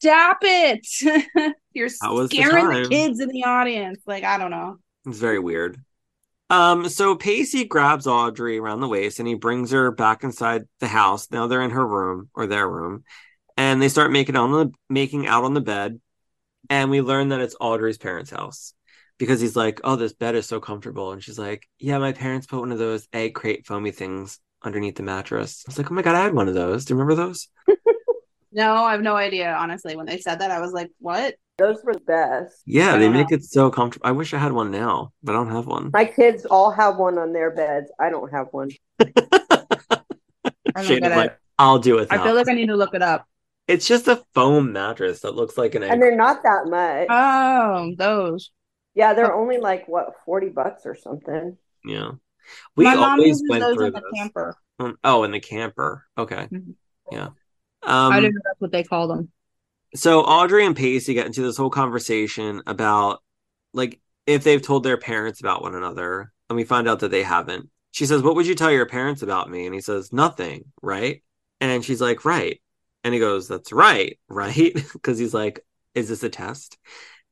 Stop it. You're was the scaring the kids in the audience. Like, I don't know. It's very weird. Um, so Pacey grabs Audrey around the waist and he brings her back inside the house. Now they're in her room or their room, and they start making on the making out on the bed. And we learn that it's Audrey's parents' house because he's like, "Oh, this bed is so comfortable," and she's like, "Yeah, my parents put one of those egg crate foamy things underneath the mattress." I was like, "Oh my god, I had one of those. Do you remember those?" No, I have no idea. Honestly, when they said that, I was like, "What?" Those were the best. Yeah, they don't make it so comfortable. I wish I had one now, but I don't have one. My kids all have one on their beds. I don't have one. I don't Shana get is it. like, "I'll do it." I feel like I need to look it up. It's just a foam mattress that looks like an egg. And they're not that much. Oh, those. yeah, they're only like what, 40 bucks or something. yeah. We My mom always uses went those through in the this. camper. Um, oh, in the camper. Okay. Mhm. Yeah. I Um, didn't know that's what they call them. so Audrey and Pacey get into this whole conversation about like if they've told their parents about one another, and we find out that they haven't. She says, What would you tell your parents about me? And he says, Nothing, right? And she's like, Right. And he goes, That's right, right? Because he's like, Is this a test?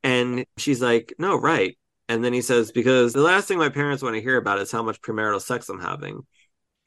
And she's like, No, right. And then he says, Because the last thing my parents want to hear about is how much premarital sex I'm having.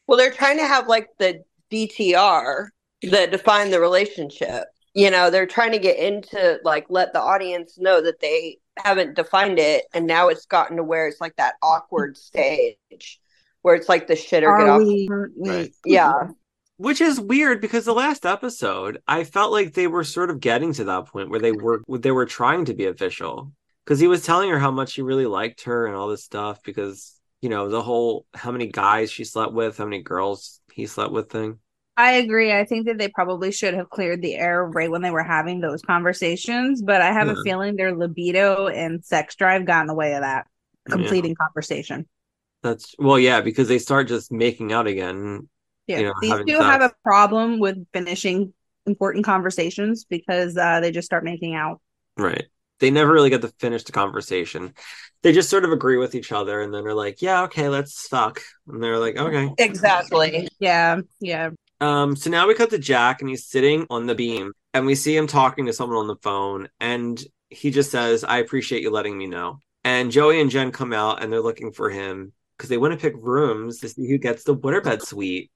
Well, they're trying to have like the DTR that define the relationship. You know, they're trying to get into like let the audience know that they haven't defined it, and now it's gotten to where it's like that awkward stage where it's like the shit or get Are off. we? Right. Yeah, Which is weird because the last episode, I felt like they were sort of getting to that point where they were they were trying to be official. Because he was telling her how much he really liked her and all this stuff. Because you know the whole how many guys she slept with, how many girls he slept with thing. I agree. I think that they probably should have cleared the air right when they were having those conversations, but I have Yeah. a feeling their libido and sex drive got in the way of that completing conversation. That's well, yeah, because they start just making out again. Yeah. You know, These two sex. have a problem with finishing important conversations because uh, they just start making out. Right. They never really get to finish the conversation. They just sort of agree with each other and then they're like, yeah, okay, let's fuck. And they're like, okay. exactly. Yeah. Yeah. Um, so now we cut to Jack and he's sitting on the beam and we see him talking to someone on the phone and he just says, I appreciate you letting me know. And Joey and Jen come out and they're looking for him because they want to pick rooms to see who gets the waterbed suite.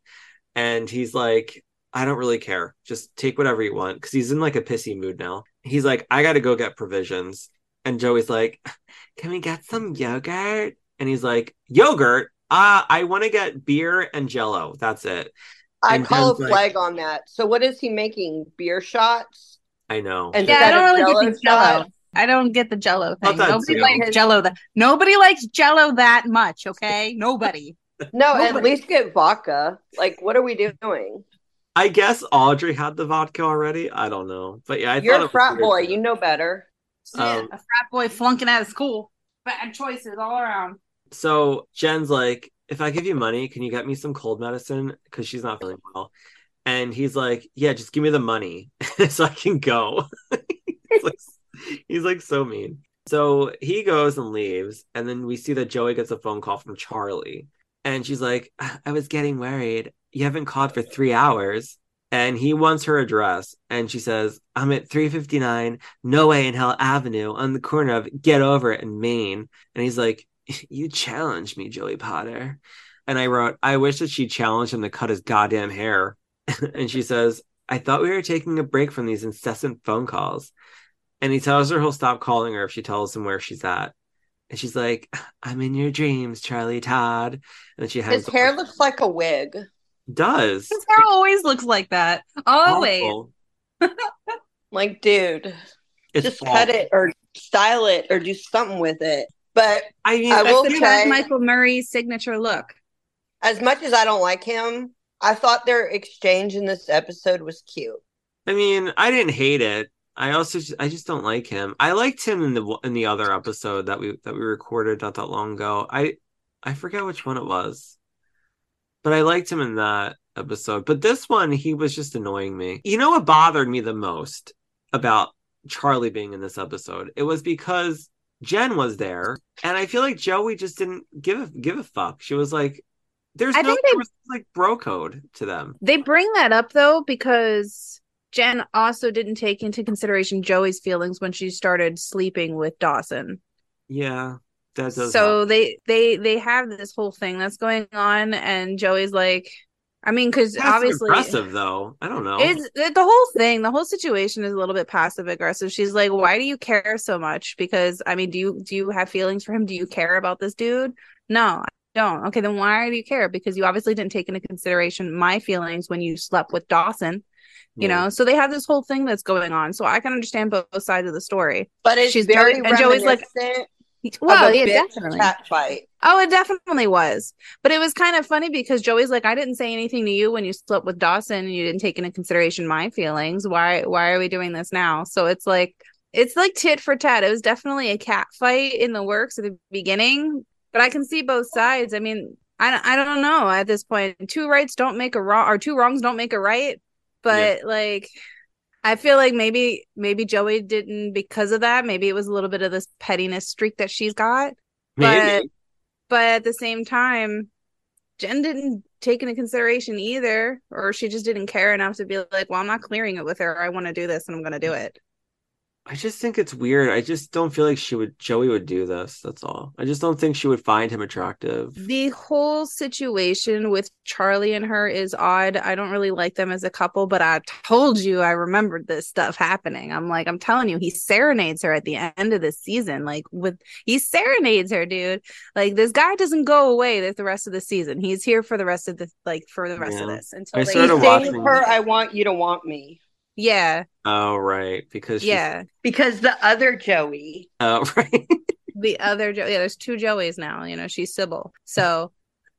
And he's like, I don't really care. Just take whatever you want. Cause he's in like a pissy mood now. He's like, I gotta go get provisions. And Joey's like, Can we get some yogurt? And he's like, Yogurt? Uh, I want to get beer and jello. That's it. I call a Jen's like- flag on that. So, what is he making? Beer shots? I know. And Yeah, I don't really Jell-O get the jello. shot? I don't get the jello thing. Nobody too. likes jello that nobody likes jello that much, okay? Nobody. No, at least get vodka. Like, what are we doing? I guess Audrey had the vodka already. I don't know, but yeah, I You're thought a frat boy. too. You know better. Yeah, Um, a frat boy flunking out of school. Bad choices all around. So Jen's like, if I give you money, can you get me some cold medicine? Because she's not feeling well. And he's like, yeah, just give me the money so I can go. he's, like, he's like so mean. So he goes and leaves. And then we see that Joey gets a phone call from Charlie. And she's like, I was getting worried. You haven't called for three hours. and he wants her address and she says i'm at 359 no way in hell avenue on the corner of get over it in maine and he's like you challenged me joey potter and i wrote i wish that she challenged him to cut his goddamn hair and she says i thought we were taking a break from these incessant phone calls and he tells her he'll stop calling her if she tells him where she's at and she's like i'm in your dreams charlie todd and then she has His hair looks like a wig. does His hair always looks like that. Always. Like, dude, It's just awful. cut it or style it or do something with it. But I mean, I will That's say- Michael Murray's signature look. as much as I don't like him, I thought their exchange in this episode was cute. I mean, I didn't hate it. I also just, I just don't like him. I liked him in the in the other episode that we that we recorded not that long ago. I I forget which one it was, but I liked him in that episode. But this one, he was just annoying me. You know what bothered me the most about Charlie being in this episode? It was because Jen was there, and I feel like Joey just didn't give a give a fuck. She was like, "There's I no think they- there was like bro code to them." They bring that up though because Jen also didn't take into consideration Joey's feelings when she started sleeping with Dawson. Yeah, that does. so help. they they they have this whole thing that's going on and Joey's like I mean cuz Passive obviously aggressive though. I don't know. it's it, the whole thing the whole situation is a little bit passive aggressive. She's like why do you care so much? Because i mean do you do you have feelings for him? Do you care about this dude? No i don't. Okay then why do you care? Because you obviously didn't take into consideration my feelings when you slept with dawson you Yeah. know? So they have this whole thing that's going on. So i can understand both, both sides of the story. But it's She's very very- and Joey's like- well yeah bitch definitely. cat fight. Oh, it definitely was. But it was kind of funny because Joey's like, I didn't say anything to you when you slept with Dawson and you didn't take into consideration my feelings. Why why are we doing this now? So it's like it's like tit for tat. It was definitely a cat fight in the works at the beginning, but I can see both sides. I mean, I don't- I don't know at this point. Two rights don't make a wrong or two wrongs don't make a right. But like I feel like maybe maybe Joey didn't because of that. Maybe it was a little bit of this pettiness streak that she's got Maybe. But at the same time jen didn't take into consideration either or she just didn't care enough to be like well i'm not clearing it with her. I want to do this and i'm going to do it I just think it's weird. I just don't feel like she would Joey would do this. That's all. I just don't think she would find him attractive. the whole situation with charlie and her is odd i don't really like them as a couple but i told you i remembered this stuff happening i'm like i'm telling you he serenades her at the end of the season like with he serenades her dude like this guy doesn't go away the, the rest of the season he's here for the rest of the like for the rest of this until I they- He started watching- her I want you to want me. Yeah Oh right, because yeah Because the other Joey Oh right. the other jo- yeah there's two joeys now you know she's sybil so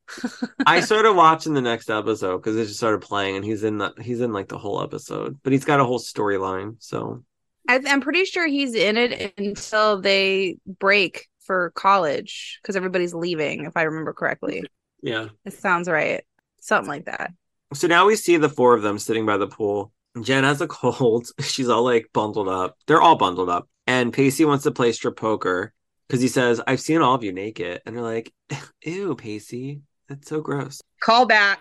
I started watching the next episode because it just started playing, and he's in the he's in like the whole episode, but he's got a whole storyline. So I, i'm pretty sure he's in it until they break for college because everybody's leaving if i remember correctly yeah. it sounds right something like that So now we see the four of them sitting by the pool. Jen has a cold. She's all like bundled up. They're all bundled up. And Pacey wants to play strip poker because he says, I've seen all of you naked. And they're like, Ew, Pacey. That's so gross. call back.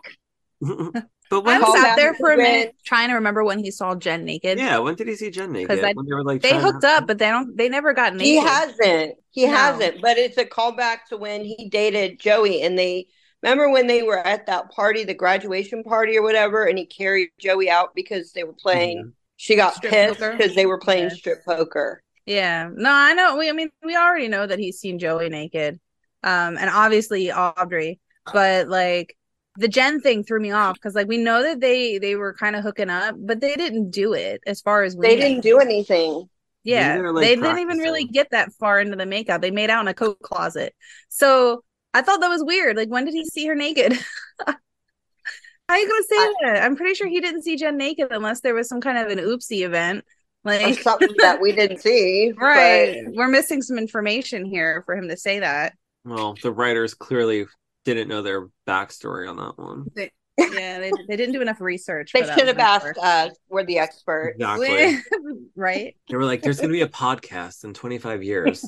but i when Call sat back there for a when- minute trying to remember when he saw jen naked Yeah, when did he see Jen naked? I- when they were like they trying to- hooked up but they don't they never got naked He hasn't. He No. hasn't. But it's a callback to when he dated Joey and they remember when they were at that party, the graduation party or whatever, and he carried Joey out because they were playing. She got Strip pissed because they were playing Yeah. strip poker. Yeah. No, I know. We I mean we already know that he's seen Joey naked. Um and obviously Audrey, but like the Jen thing threw me off because like we know that they they were kind of hooking up, but they didn't do it as far as we They know. didn't do anything. Yeah. Maybe they're, like, they didn't even really get that far into the makeup. They made out in a coat closet. So I thought that was weird. Like when did he see her naked? How are you gonna say I- that? I'm pretty sure he didn't see Jen naked unless there was some kind of an oopsie event. Like something that we didn't see. but- Right. We're missing some information here for him to say that. Well, the writers clearly didn't know their backstory on that one. Yeah, they, they didn't do enough research. They for should have asked sure. us. We're the expert. Exactly. right. they were like, "There's going to be a podcast in 25 years."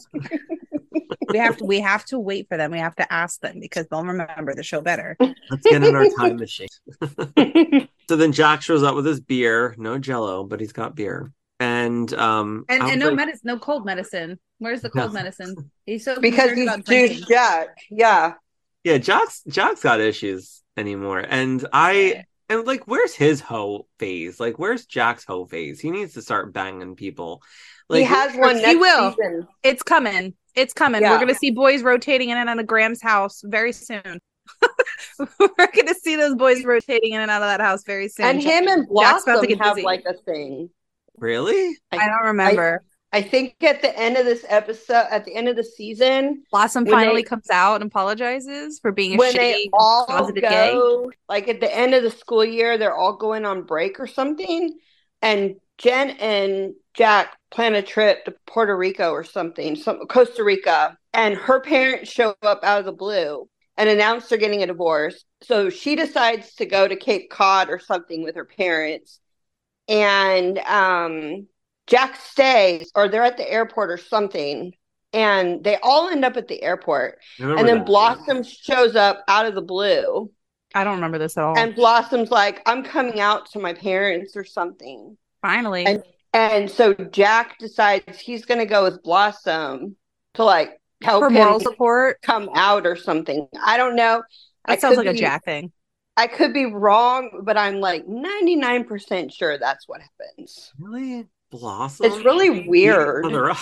We have to we have to wait for them. We have to ask them because they'll remember the show better. Let's get in our time machine. So then Jack shows up with his beer, no jello, but he's got beer. And um And, and no like, medicine, no cold medicine. Where's the cold No. medicine? He's so because concerned he's about drinking. Juice Jack. Yeah. Yeah, Jack's Jack's got issues anymore. And I and like where's his hoe phase? Like where's Jack's hoe phase? He needs to start banging people. Like he has one he will. season. It's coming. It's coming. Yeah. We're gonna see boys rotating in and out of Grams' house very soon. We're gonna see those boys rotating in and out of that house very soon. And him and Jack's about to Blossom get have busy. like a thing. really? I don't remember. I think at the end of this episode, at the end of the season, Blossom finally they- comes out and apologizes for being a when shitty they all closeted gay. go, like at the end of the school year, they're all going on break or something, and Jen and Jack plan a trip to Puerto Rico or something, some Costa Rica, and her parents show up out of the blue and announce they're getting a divorce. So she decides to go to Cape Cod or something with her parents, and um, Jack stays, or they're at the airport or something. And they all end up at the airport. And then that. Blossom shows up out of the blue. I don't remember this at all. And Blossom's like, I'm coming out to my parents or something. finally, And- And so Jack decides he's going to go with Blossom to like help for him moral support. come out or something. I don't know. I That sounds could like a Jack thing. I could be wrong, but I'm like 99% sure that's what happens. Really? Blossom? It's really weird. Beat each other up.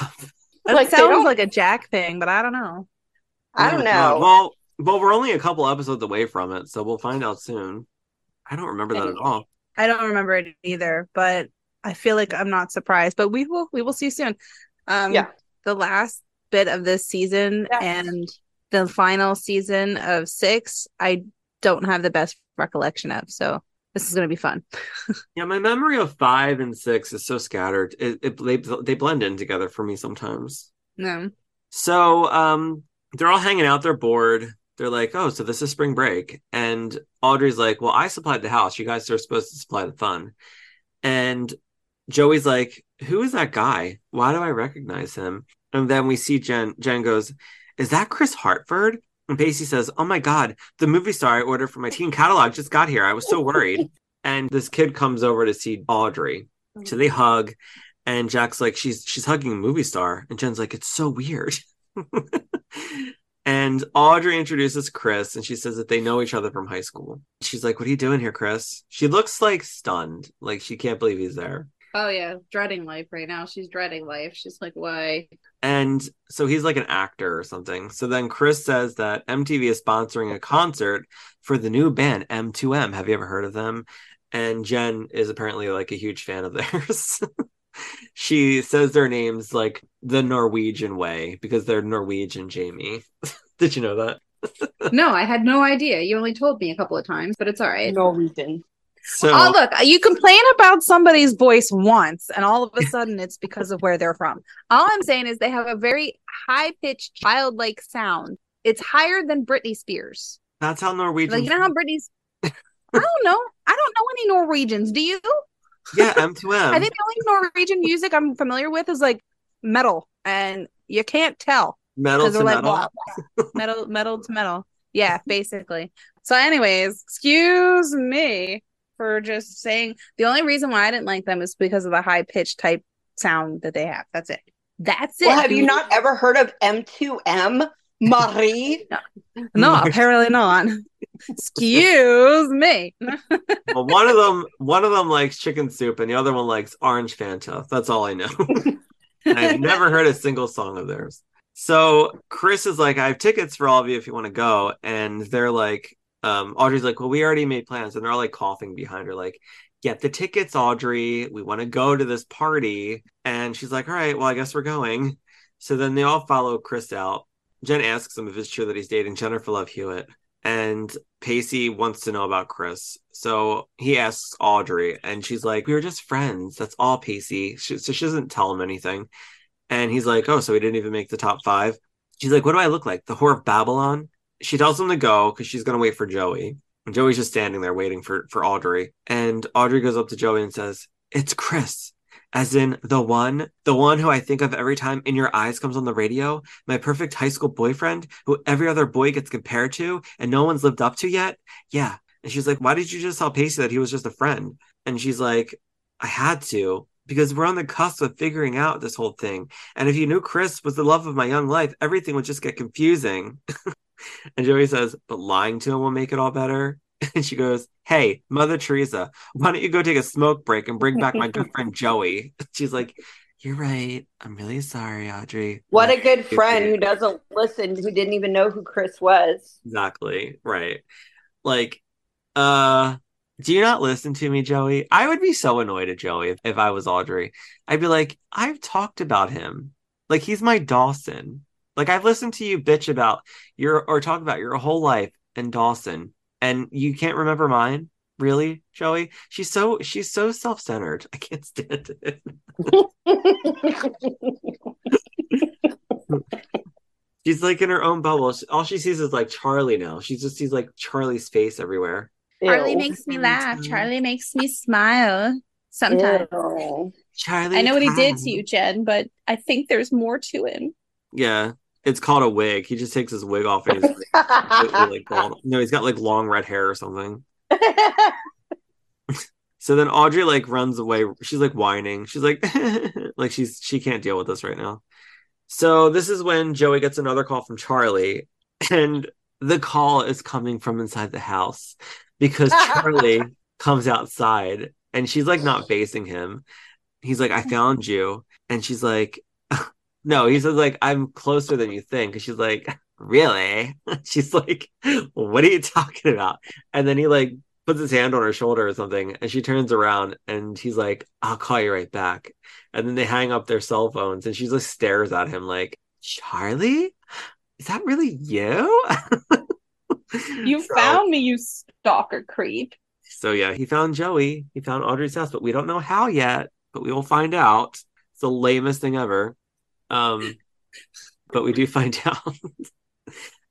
That Like, sounds like a Jack thing, but I don't know. I don't my God. know. Well, well, we're only a couple episodes away from it, so we'll find out soon. I don't remember that at all. I don't remember it either, but I feel like I'm not surprised. But we will we will see soon. Um Yeah. the last bit of this season Yes. and the final season of six, I don't have the best recollection of. So this is gonna be fun. Yeah, my memory of five and six is so scattered. It, it they they blend in together for me sometimes. No. So um they're all hanging out, they're bored. They're like, oh, so this is spring break. And Audrey's like, well, I supplied the house. You guys are supposed to supply the fun. And Joey's like, who is that guy? Why do I recognize him? And then we see Jen. Jen goes, is that Chris Hartford? And Pacey says, oh my God, the movie star I ordered for my teen catalog just got here. I was so worried. and this kid comes over to see Audrey. So they hug. And Jack's like, she's she's hugging a movie star. And Jen's like, it's so weird. and Audrey introduces Chris and she says that they know each other from high school. She's like, What are you doing here, Chris? She looks like stunned, like she can't believe he's there. Oh yeah, dreading life right now. She's dreading life. She's like, why? And so he's like an actor or something. So then Chris says that MTV is sponsoring a concert for the new band M2M. Have you ever heard of them? And Jen is apparently like a huge fan of theirs. she says their names like the Norwegian way because they're Norwegian Jayme. Did you know that? No, I had no idea. You only told me a couple of times, but it's all right. Norwegian. So Oh, look, you complain about somebody's voice once, and all of a sudden it's because of where they're from. All I'm saying is they have a very high pitched, childlike sound. It's higher than Britney Spears. that's how Norwegian. Like, you know how Britney's. I don't know. I don't know any Norwegians. Do you? yeah, M2M. I think the only Norwegian music I'm familiar with is like metal, and you can't tell metal to like metal. metal, metal to metal. Yeah, basically. So, anyways, excuse me for just saying the only reason why I didn't like them is because of the high pitched type sound that they have. That's it. That's it. Well, have you not ever heard of M2M? Marie? No, apparently not. Excuse me. well, one of them, one of them likes chicken soup, and the other one likes orange Fanta. That's all I know. and I've never heard a single song of theirs. So Chris is like, I have tickets for all of you if you want to go, and they're like, um, Audrey's like, well, we already made plans, and they're all like coughing behind her, like, get the tickets, Audrey. We want to go to this party, and she's like, all right, well, I guess we're going. So then they all follow Chris out. Jen asks him if it's true that he's dating Jennifer Love Hewitt, and Pacey wants to know about Chris. So he asks Audrey, and she's like, We were just friends. That's all, Pacey. She, so she doesn't tell him anything. And he's like, Oh, so he didn't even make the top five. She's like, What do I look like? The whore of Babylon? She tells him to go because she's going to wait for Joey. And Joey's just standing there waiting for, for Audrey. And Audrey goes up to Joey and says, It's Chris. As in the one, the one who I think of every time In Your Eyes comes on the radio, my perfect high school boyfriend who every other boy gets compared to and no one's lived up to yet. Yeah, And she's like, Why did you just tell Pacey that he was just a friend? And she's like, I had to because we're on the cusp of figuring out this whole thing. And if you knew Chris was the love of my young life, everything would just get confusing. and Joey says, But lying to him will make it all better. And she goes, Hey, Mother Teresa, why don't you go take a smoke break and bring back my good friend Joey? She's like, You're right. I'm really sorry, Audrey. What a good friend who doesn't listen, who didn't even know who Chris was. Exactly. Right. Like, uh, do you not listen to me, Joey? I would be so annoyed at Joey if, if I was Audrey. I'd be like, I've talked about him. Like he's my Dawson. Like I've listened to you bitch about your or talk about your whole life and Dawson, and you can't remember mine. Really, Joey? She's so she's so self-centered. I can't stand it. she's like in her own bubble. All she sees is like Charlie now. She just sees like Charlie's face everywhere. Charlie Ew. makes me laugh. Charlie makes me smile. Sometimes. Ew. Charlie. I know what he did to you, Jen, but I think there's more to him. Yeah, it's called a wig. He just takes his wig off and he's like, like bald. No, he's got like long red hair or something. So then Audrey like runs away. She's like whining. She's like, like she's she can't deal with this right now. So this is when Joey gets another call from Charlie, and the call is coming from inside the house because Charlie comes outside and she's like not facing him. He's like, I mm-hmm. found you. And she's like, no, he says like, I'm closer than you think. And she's like, really? She's like, what are you talking about? And then he like puts his hand on her shoulder or something and she turns around and he's like i'll call you right back and then they hang up their cell phones and she just stares at him like charlie is that really you You So- found me, you stalker creep. so yeah he found joey he found audrey's house but we don't know how yet but we will find out it's the lamest thing ever um but we do find out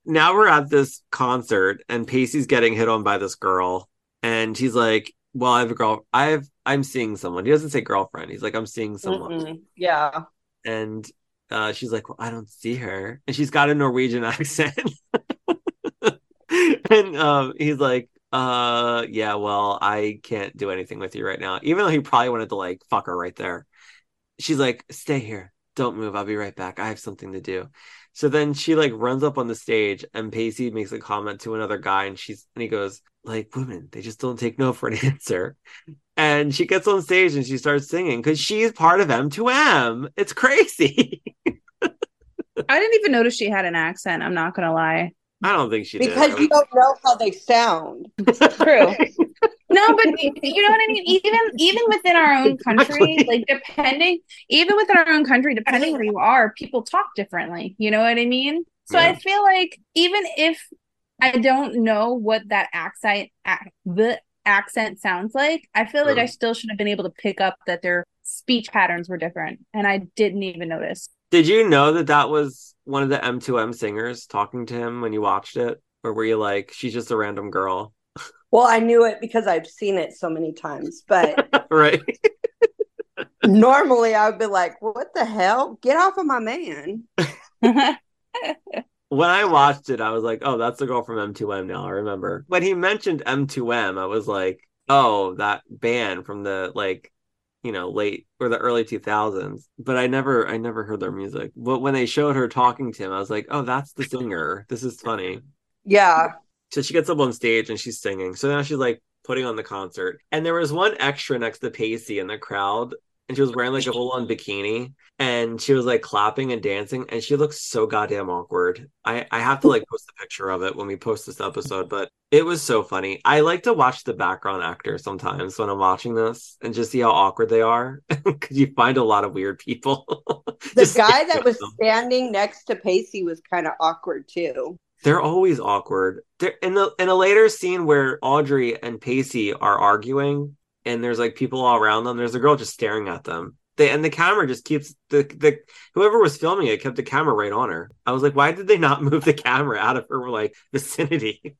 now we're at this concert and pacey's getting hit on by this girl and he's like well i have a girl i have i'm seeing someone he doesn't say girlfriend he's like i'm seeing someone Mm-mm. Yeah. and uh, she's like, "Well, I don't see her," and she's got a Norwegian accent. and um, he's like, "Uh, yeah, well, I can't do anything with you right now," even though he probably wanted to like fuck her right there. She's like, "Stay here, don't move. I'll be right back. I have something to do." So then she like runs up on the stage, and Pacey makes a comment to another guy, and she's and he goes, "Like women, they just don't take no for an answer." And she gets on stage and she starts singing because she's part of M2M. It's crazy. I didn't even notice she had an accent. I'm not gonna lie. I don't think she Because did. you don't know how they sound. True. No, but you know what I mean. Even even within our own country, Exactly. like depending, even within our own country, depending where you are, people talk differently. You know what I mean? So Yeah. I feel like even if I don't know what that accent ac- the accent sounds like, I feel like Sure. I still should have been able to pick up that their speech patterns were different, and I didn't even notice. Did you know that that was one of the M2M singers talking to him when you watched it? Or were you like, she's just a random girl? Well, I knew it because I've seen it so many times, but right. normally I would be like, what the hell? Get off of my man. When I watched it, I was like, oh, that's the girl from M2M now. I remember. When he mentioned M2M, I was like, oh, that band from the like, you know, late or the early 2000s. But I never, I never heard their music. But when they showed her talking to him, I was like, oh, that's the singer. This is funny. Yeah. So she gets up on stage and she's singing. So now she's like putting on the concert. And there was one extra next to Pacey in the crowd. And she was wearing like a full on bikini. And she was like clapping and dancing. And she looks so goddamn awkward. I, I have to like post a picture of it when we post this episode. But it was so funny. I like to watch the background actors sometimes when I'm watching this and just see how awkward they are. Because you find a lot of weird people. The guy that was them. standing next to Pacey was kind of awkward too. They're always awkward. They're in the in a later scene where Audrey and Pacey are arguing, and there's like people all around them. There's a girl just staring at them. They and the camera just keeps the the whoever was filming it kept the camera right on her. I was like, why did they not move the camera out of her like vicinity?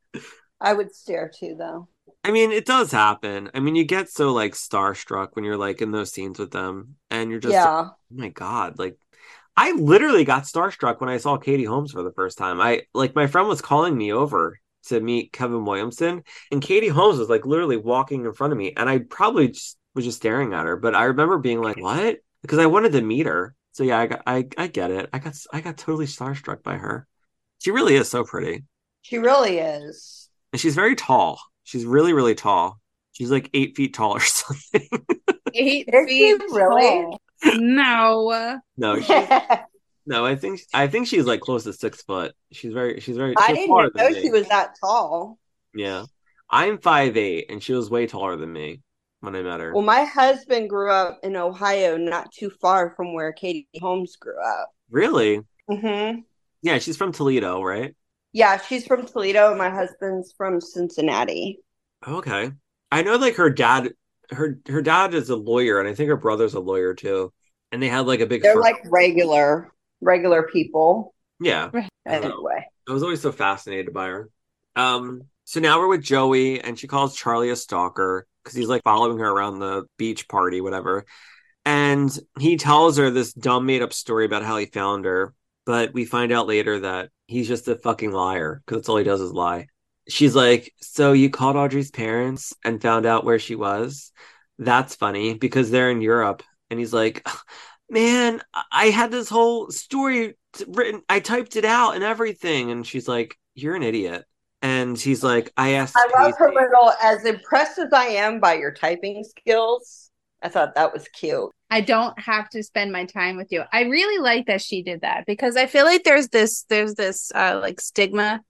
I would stare too, though. I mean, it does happen. I mean, you get so like starstruck when you're like in those scenes with them, and you're just yeah. oh my god like i literally got starstruck when i saw katie holmes for the first time i like my friend was calling me over to meet Kevin Williamson, and Katie Holmes was like literally walking in front of me, and I probably just was just staring at her. But I remember being like, "What?" Because I wanted to meet her. So yeah, I got, I I get it. I got I got totally starstruck by her. She really is so pretty, She really is. and she's very tall. She's really really tall. She's like eight feet tall or something. Eight feet really? tall. No. no, she, no, I think I think she's like close to six foot. She's very she's very. I didn't know than she me. was that tall. Yeah, I'm five eight, and she was way taller than me when I met her. Well, my husband grew up in Ohio, not too far from where Katie Holmes grew up. really? hmm Yeah, she's from Toledo, right? Yeah, she's from Toledo, and my husband's from Cincinnati. Okay. I know like her dad her her dad is a lawyer and I think her brother's a lawyer too. And they had like a big They're fir- like regular, regular people. Yeah. Anyway, I was always so fascinated by her. Um so now we're with Joey and she calls Charlie a stalker because he's like following her around the beach party, whatever. And he tells her this dumb made up story about how he found her, but we find out later that he's just a fucking liar because that's all he does is lie. She's like, So you called Audrey's parents and found out where she was? That's funny because they're in Europe. And he's like, Man, I had this whole story written, I typed it out and everything. And she's like, You're an idiot. And he's like, I asked. I love her little. As impressed as I am by your typing skills, I thought that was cute. I don't have to spend my time with you. I really like that she did that because I feel like there's this there's this uh like stigma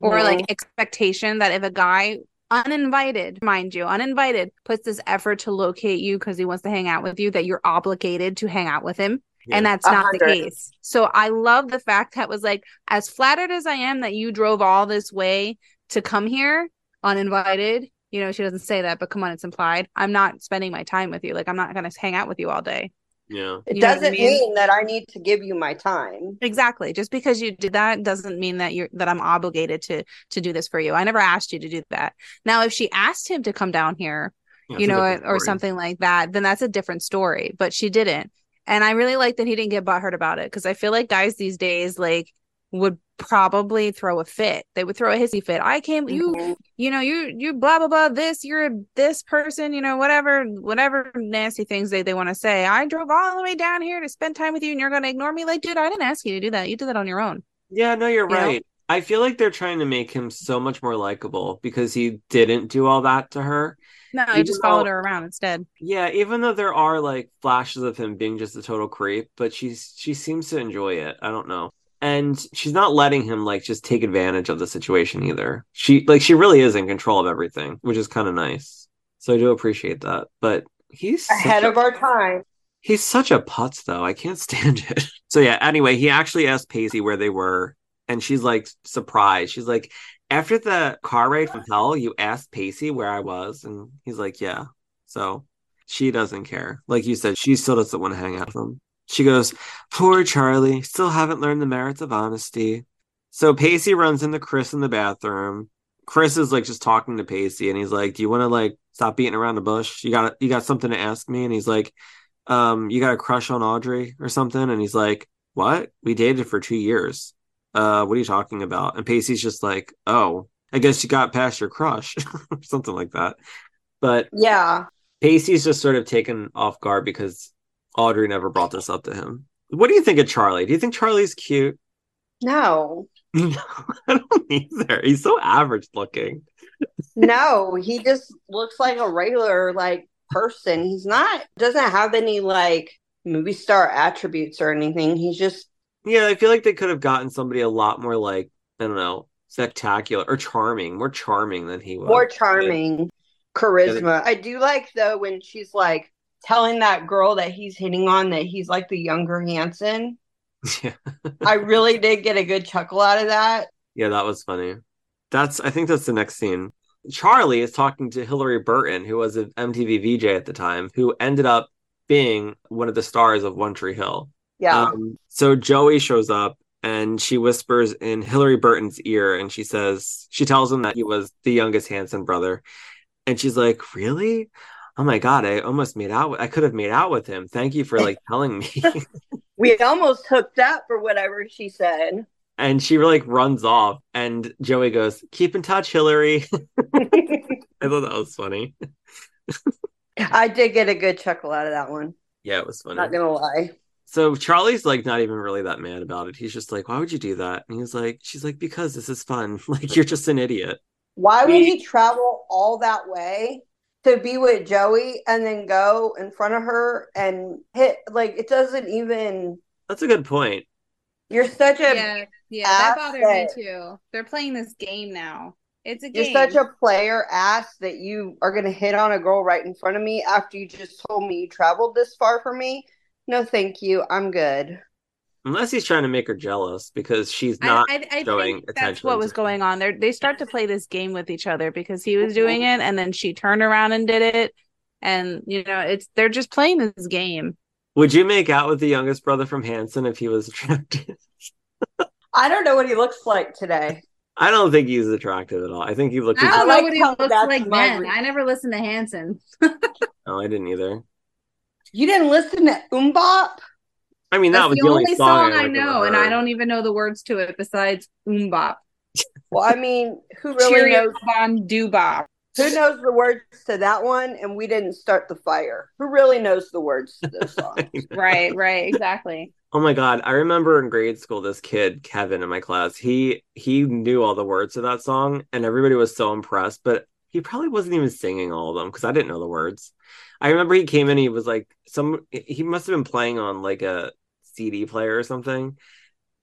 or Mhm. like expectation that if a guy uninvited, mind you, uninvited puts this effort to locate you because he wants to hang out with you that you're obligated to hang out with him. And that's not the case. So I love the fact that was like as flattered as I am that you drove all this way to come here uninvited. You know, she doesn't say that, but come on, it's implied. I'm not spending my time with you. Like I'm not gonna hang out with you all day. Yeah. it you know what I doesn't mean? mean that I need to give you my time. Exactly. Just because you did that doesn't mean that you're that I'm obligated to to do this for you. I never asked you to do that. Now, if she asked him to come down here, Yeah, you know, or something like that, then that's a different story. But she didn't. And I really like that he didn't get butthurt about it because I feel like guys these days like would probably throw a fit. They would throw a hissy fit. I came you Mhm. you know, you you blah blah blah this, you're this person, you know, whatever whatever nasty things they, they want to say. I drove all the way down here to spend time with you and you're gonna ignore me. Like, dude, I didn't ask you to do that. You did that on your own. Yeah, no, you're You know? right. I feel like they're trying to make him so much more likable because he didn't do all that to her. No, he Even just followed though- her around instead. Yeah, even though there are like flashes of him being just a total creep, but she's she seems to enjoy it. I don't know. And she's not letting him like just take advantage of the situation either. She like she really is in control of everything, which is kind of nice. So I do appreciate that. But he's Ahead a- of our time. He's such a putz, though. I can't stand it. So yeah. Anyway, he actually asked Pacey where they were, and she's like surprised. She's like, "After the car ride from hell, you asked Pacey where I was," and he's like, "Yeah." So she doesn't care. Like you said, she still doesn't want to hang out with him. She goes, "Poor Charlie, still haven't learned the merits of honesty." So Pacey runs into Chris in the bathroom. Chris is like just talking to Pacey, and he's like, "Do you want to like stop beating around the bush? You got you got something to ask me?" And he's like um, you got a crush on Audrey or something? And he's like, what? We dated for two years. Uh, what are you talking about? And Pacey's just like, oh, I guess you got past your crush, or something like that. But Yeah. Pacey's just sort of taken off guard because Audrey never brought this up to him. What do you think of Charlie? Do you think Charlie's cute? No. No, I don't either. He's so average looking. No, he just looks like a regular like person. He's not doesn't have any like movie star attributes or anything. He's just Yeah, I feel like they could have gotten somebody a lot more like, I don't know, spectacular or charming, more charming than he was. more charming charisma. I do like though when she's like telling that girl that he's hitting on that he's like the younger Hanson. Yeah. I really did get a good chuckle out of that. Yeah, that was funny. That's I think that's the next scene. Charlie is talking to Hilarie Burton, who was an MTV VJ at the time, who ended up being one of the stars of One Tree Hill. Yeah. Um, so Joey shows up and she whispers in Hilarie Burton's ear and she says, she tells him that he was the youngest Hanson brother. And she's like, Really? Oh my God, I almost made out. With, I could have made out with him. Thank you for like telling me. we almost hooked up for whatever she said. And she like runs off, and Joey goes, "Keep in touch, Hilarie." I thought that was funny. I did get a good chuckle out of that one. Yeah, it was funny. Not gonna lie. So Charlie's like not even really that mad about it. He's just like, "Why would you do that?" And he's like, "She's like, because this is fun. Like you're just an idiot." Why would he travel all that way to be with Joey and then go in front of her and hit? Like it doesn't even. That's a good point. You're such a Yeah, yeah, that bothered me too. They're playing this game now. It's a you're such a player ass that you are gonna hit on a girl right in front of me after you just told me you traveled this far for me. No, thank you. I'm good. Unless he's trying to make her jealous because she's not. I, I showing think that's what was going on there. They start to play this game with each other because he was doing it, and then she turned around and did it, and you know, it's they're just playing this game. Would you make out with the youngest brother from Hanson if he was attractive? I don't know what he looks like today. I don't think he's attractive at all. I think he looks. I don't like know what he looks that's like my then. re- I never listened to Hanson. No, I didn't either. You didn't listen to MMMBop? I mean, that That's was the only song I like, ever know, and I don't even know the words to it besides MMMBop. Well, I mean, who really Cheerio knows? Bon Dubop. Who knows the words to that one? And we didn't start the fire. Who really knows the words to those songs? Right, right, exactly. Oh my god, I remember in grade school this kid, Kevin in my class, he he knew all the words to that song and everybody was so impressed, but he probably wasn't even singing all of them because I didn't know the words. I remember he came in, he was like some he must have been playing on like a CD player or something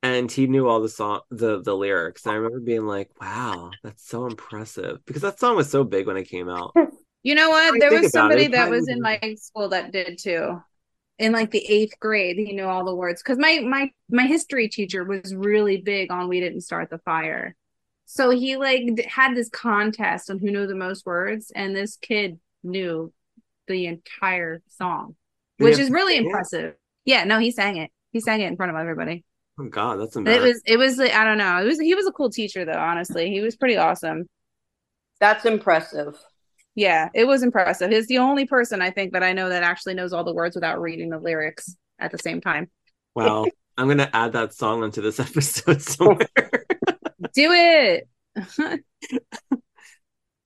and he knew all the song the the lyrics. And I remember being like, "Wow, that's so impressive." Because that song was so big when it came out. You know what? There was somebody it that was in my school that did too. In like the eighth grade, he knew all the words because my my my history teacher was really big on "We Didn't Start the Fire," so he like had this contest on who knew the most words, and this kid knew the entire song, which have is really impressive. Yeah, no, he sang it. He sang it in front of everybody. Oh god, that's amazing. It was it was like, I don't know. It was he was a cool teacher though. Honestly, he was pretty awesome. That's impressive. Yeah, it was impressive. He's the only person I think that I know that actually knows all the words without reading the lyrics at the same time. Wow. I'm gonna add that song into this episode somewhere. Do it.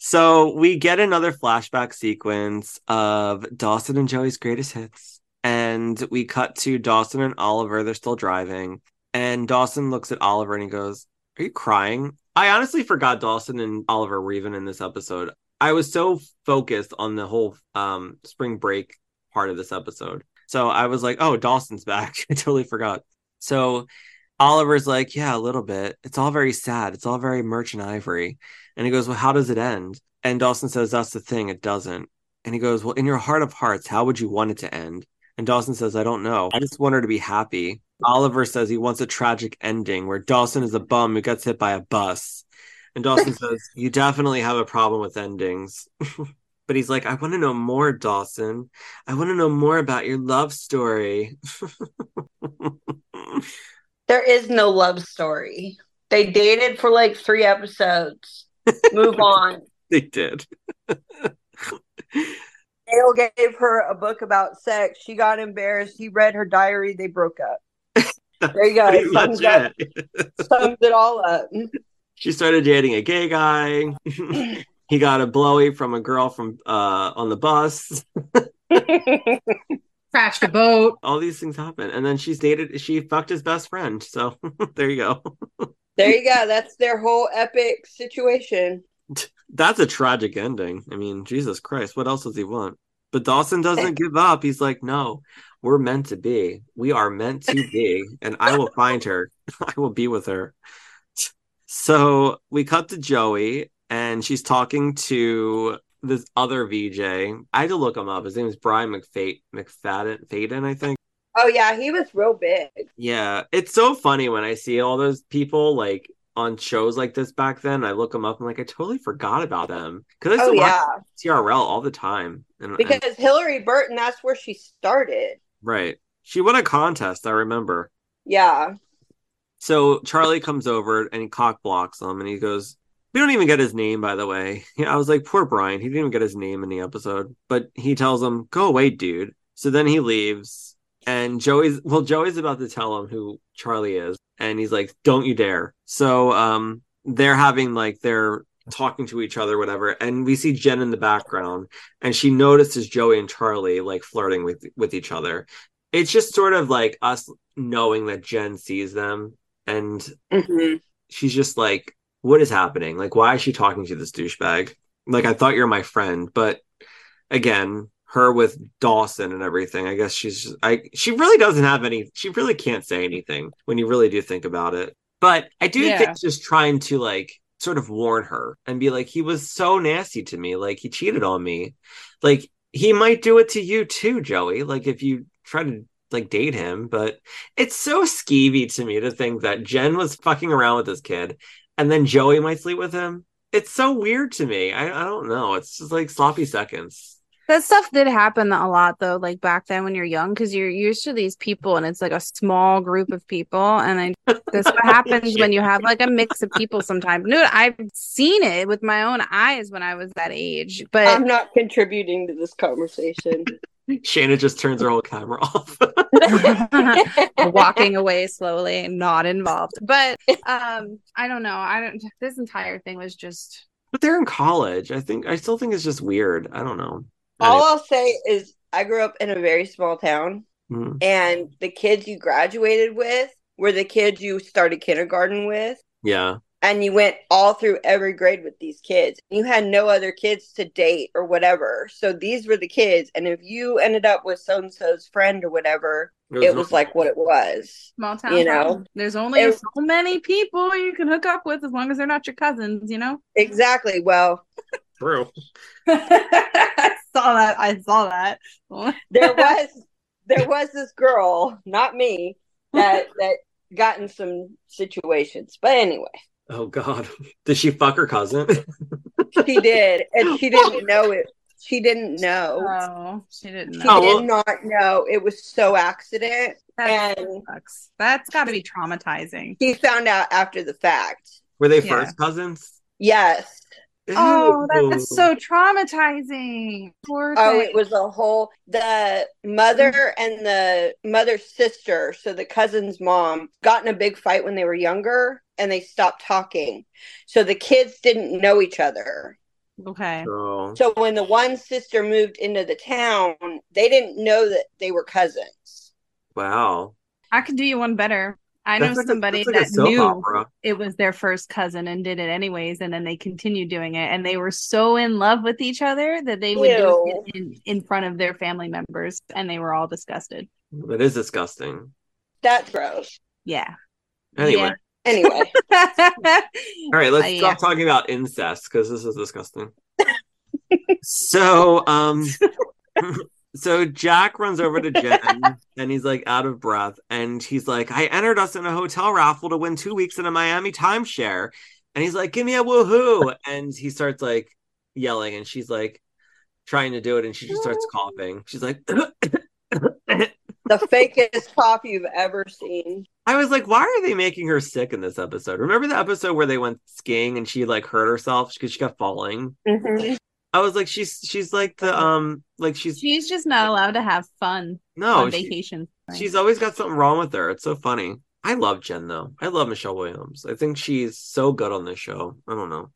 So we get another flashback sequence of Dawson and Joey's greatest hits. And we cut to Dawson and Oliver. They're still driving. And Dawson looks at Oliver and he goes, Are you crying? I honestly forgot Dawson and Oliver were even in this episode. I was so focused on the whole um spring break part of this episode. So I was like, oh, Dawson's back. I totally forgot. So Oliver's like, yeah, a little bit. It's all very sad. It's all very merchant ivory. And he goes, Well, how does it end? And Dawson says, That's the thing, it doesn't. And he goes, Well, in your heart of hearts, how would you want it to end? And Dawson says, I don't know. I just want her to be happy. Oliver says he wants a tragic ending where Dawson is a bum who gets hit by a bus. And Dawson says, You definitely have a problem with endings. but he's like, I want to know more, Dawson. I want to know more about your love story. There is no love story. They dated for like three episodes. Move on. they did. Dale gave her a book about sex. She got embarrassed. He read her diary. They broke up. There you go. Pretty It much sums, up, it. sums it all up. She started dating a gay guy. he got a blowy from a girl from uh on the bus. Crashed a boat. All these things happen. And then she's dated she fucked his best friend. So there you go. there you go. That's their whole epic situation. That's a tragic ending. I mean, Jesus Christ, what else does he want? But Dawson doesn't give up. He's like, no, we're meant to be. We are meant to be. And I will find her. I will be with her. So we cut to Joey, and she's talking to this other VJ. I had to look him up. His name is Brian McFate McFayden Faden, I think. Oh yeah, he was real big. Yeah, it's so funny when I see all those people like on shows like this back then. I look them up and like I totally forgot about them because I Oh to yeah, watch TRL all the time. And, and- because Hilarie Burton, that's where she started. right, she won a contest. I remember. Yeah. So Charlie comes over and he cock blocks him, and he goes, "We don't even get his name, by the way." I was like, "Poor Brian. He didn't even get his name in the episode." But he tells him, "Go away, dude." So then he leaves, and Joey's well, Joey's about to tell him who Charlie is, and he's like, "Don't you dare!" So um, they're having like they're talking to each other, whatever, and we see Jen in the background, and she notices Joey and Charlie like flirting with with each other. It's just sort of like us knowing that Jen sees them, and Mhm. she's just like, "What is happening? Like, why is she talking to this douchebag? Like, I thought you're my friend, but again." Her with Dawson and everything. I guess she's just, I she really doesn't have any she really can't say anything when you really do think about it. But I do Yeah. think just trying to like sort of warn her and be like, he was so nasty to me. Like he cheated on me. Like he might do it to you too, Joey. Like if you try to like date him, but it's so skeevy to me to think that Jen was fucking around with this kid and then Joey might sleep with him. It's so weird to me. I, I don't know. It's just like sloppy seconds. That stuff did happen a lot though, like back then when you're young, because you're used to these people and it's like a small group of people. And I, that's what happens when you have like a mix of people sometimes. Dude, I've seen it with my own eyes when I was that age. But I'm not contributing to this conversation. Shana just turns her whole camera off. walking away slowly, not involved. But um, I don't know. I don't this entire thing was just but they're in college. I think I still think it's just weird. I don't know. All I'll say is I grew up in a very small town, Anyway. Mhm. and the kids you graduated with were the kids you started kindergarten with. Yeah. and you went all through every grade with these kids. You had no other kids to date or whatever. So these were the kids. And if you ended up with so and so's friend or whatever, it was like what it was. small town. You know, problem. there's only it- so many people you can hook up with as long as they're not your cousins. You know. Exactly. Well, true. I saw that. I saw that. there was there was this girl, not me, that that got in some situations. But anyway, Oh God. Did she fuck her cousin? she did, and she didn't know it. She didn't know. Oh, she didn't She. Oh, well- did not know. It was so accident, That and sucks. That's got to be traumatizing. he found out after the fact. Were they Yeah. first cousins? Yes. Oh, that's so traumatizing. Poor Oh, thing. it was a whole the mother mm. and the mother's sister, so the cousin's mom, got in a big fight when they were younger and they stopped talking. So the kids didn't know each other. okay. Oh. So when the one sister moved into the town, they didn't know that they were cousins. Wow. I could do you one better. I know like somebody that's like that knew opera. it was their first cousin and did it anyways, and then they continued doing it, and they were so in love with each other that they would do it in, in front of their family members, and they were all disgusted. That is disgusting. That's gross. Yeah. Anyway. Anyway, All right, let's Uh, yeah. stop talking about incest because this is disgusting. so, um, so Jack runs over to Jen and he's like out of breath, and he's like, "I entered us in a hotel raffle to win two weeks in a Miami timeshare," and he's like, "Give me a woohoo!" And he starts like yelling, and she's like trying to do it, and she just starts coughing. She's like. the fakest cough you've ever seen. I was like, why are they making her sick in this episode? Remember the episode where they went skiing and she like hurt herself because she kept falling? Mhm. I was like, she's she's like the um like she's She's just not allowed to have fun no on she- vacation. she's always got something wrong with her. It's so funny. I love Jen though. I love Michelle Williams. I think she's so good on this show. I don't know.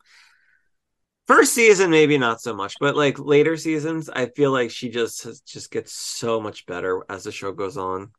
First season maybe not so much, but like later seasons, I feel like she just has, just gets so much better as the show goes on.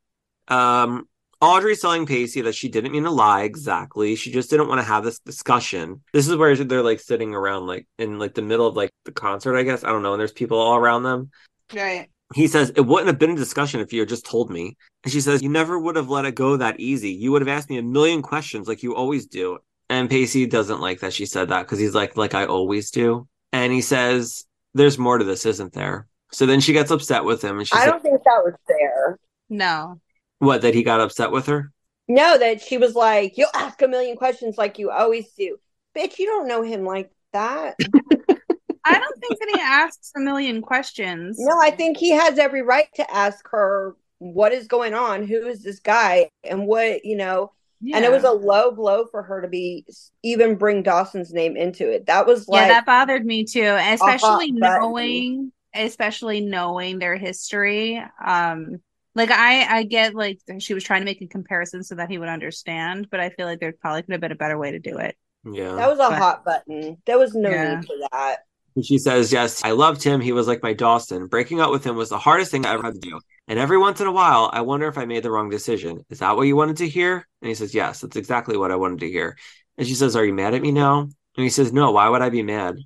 Um Audrey's telling Pacey that she didn't mean to lie exactly. She just didn't want to have this discussion. This is where they're like sitting around like in like the middle of like the concert, I guess. I don't know, and there's people all around them right. he says it wouldn't have been a discussion if you had just told me and she says you never would have let it go that easy you would have asked me a million questions like you always do and pacey doesn't like that she said that because he's like like i always do and he says there's more to this isn't there so then she gets upset with him and she's I don't think that was fair. No. What that he got upset with her No, that she was like, You'll ask a million questions like you always do. Bitch, you don't know him like that. I don't think that he asks a million questions. no, I think he has every right to ask her what is going on, who is this guy, and what, you know. And it was a low blow for her to be even bring Dawson's name into it. That was yeah, like that bothered me too, especially button. knowing, especially knowing their history. Um, Like I I get like she was trying to make a comparison so that he would understand, but I feel like there probably could have been a better way to do it. Yeah. That was a But- hot button. There was no Yeah. need for that. She says, Yes, I loved him. He was like my Dawson. Breaking up with him was the hardest thing I ever had to do. And every once in a while, I wonder if I made the wrong decision. Is that what you wanted to hear? And he says, Yes, that's exactly what I wanted to hear. And she says, Are you mad at me now? And he says, No, why would I be mad?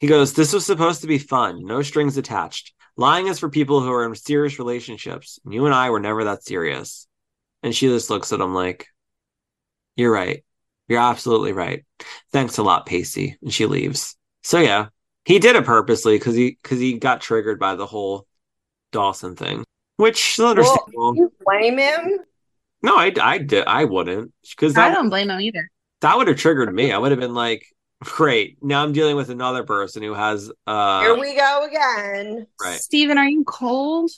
He goes, This was supposed to be fun, no strings attached. Lying is for people who are in serious relationships. And you and I were never that serious. And she just looks at him like, You're right. You're absolutely right. Thanks a lot, Pacey. And she leaves. So yeah, he did it purposely because he because he got triggered by the whole Dawson thing, which is understandable. Do you blame him? no, I I did I wouldn't because I don't blame him either. that would have triggered me. I would have been like, great. Now I'm dealing with another person who has uh Here we go again. Right. Steven, are you cold?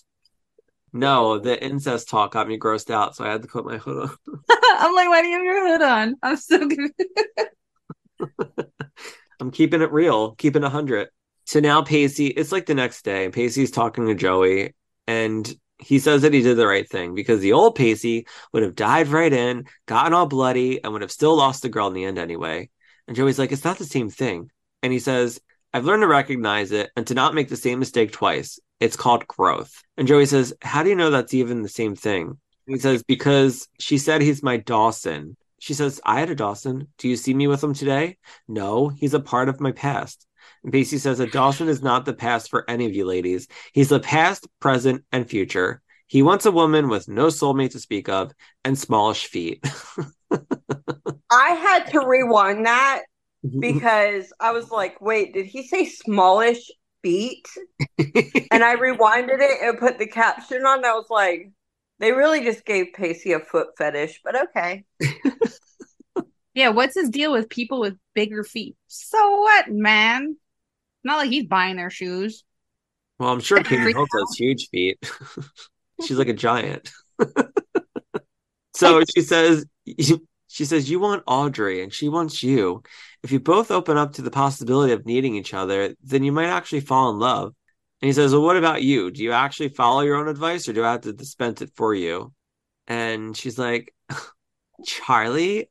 no the incest talk got me grossed out, so I had to put my hood on. I'm like, why do you have your hood on? I'm so good. I'm keeping it real, keeping a hundred. So now Pacey, it's like the next day. Pacey's talking to Joey, and he says that he did the right thing because the old Pacey would have dived right in, gotten all bloody, and would have still lost the girl in the end anyway. And Joey's like, it's not the same thing. And he says, I've learned to recognize it and to not make the same mistake twice. It's called growth. And Joey says, How do you know that's even the same thing? He says, Because she said he's my Dawson. She says, I had a Dawson. Do you see me with him today? No, he's a part of my past. And Pacey says that Dawson is not the past for any of you ladies. He's the past, present, and future. He wants a woman with no soulmate to speak of and smallish feet. I had to rewind that mm-hmm. because I was like, wait, did he say smallish feet? And I rewinded it and put the caption on. I was like, they really just gave Pacey a foot fetish, but okay. Yeah, what's his deal with people with bigger feet? So what, man? Not like he's buying their shoes. well, I'm sure Katie Freak Holtz has huge feet. She's like a giant. so she says, she says, you want Audrey and she wants you. If you both open up to the possibility of needing each other, then you might actually fall in love. And he says, well, what about you? Do you actually follow your own advice or do I have to dispense it for you? And she's like, Charlie?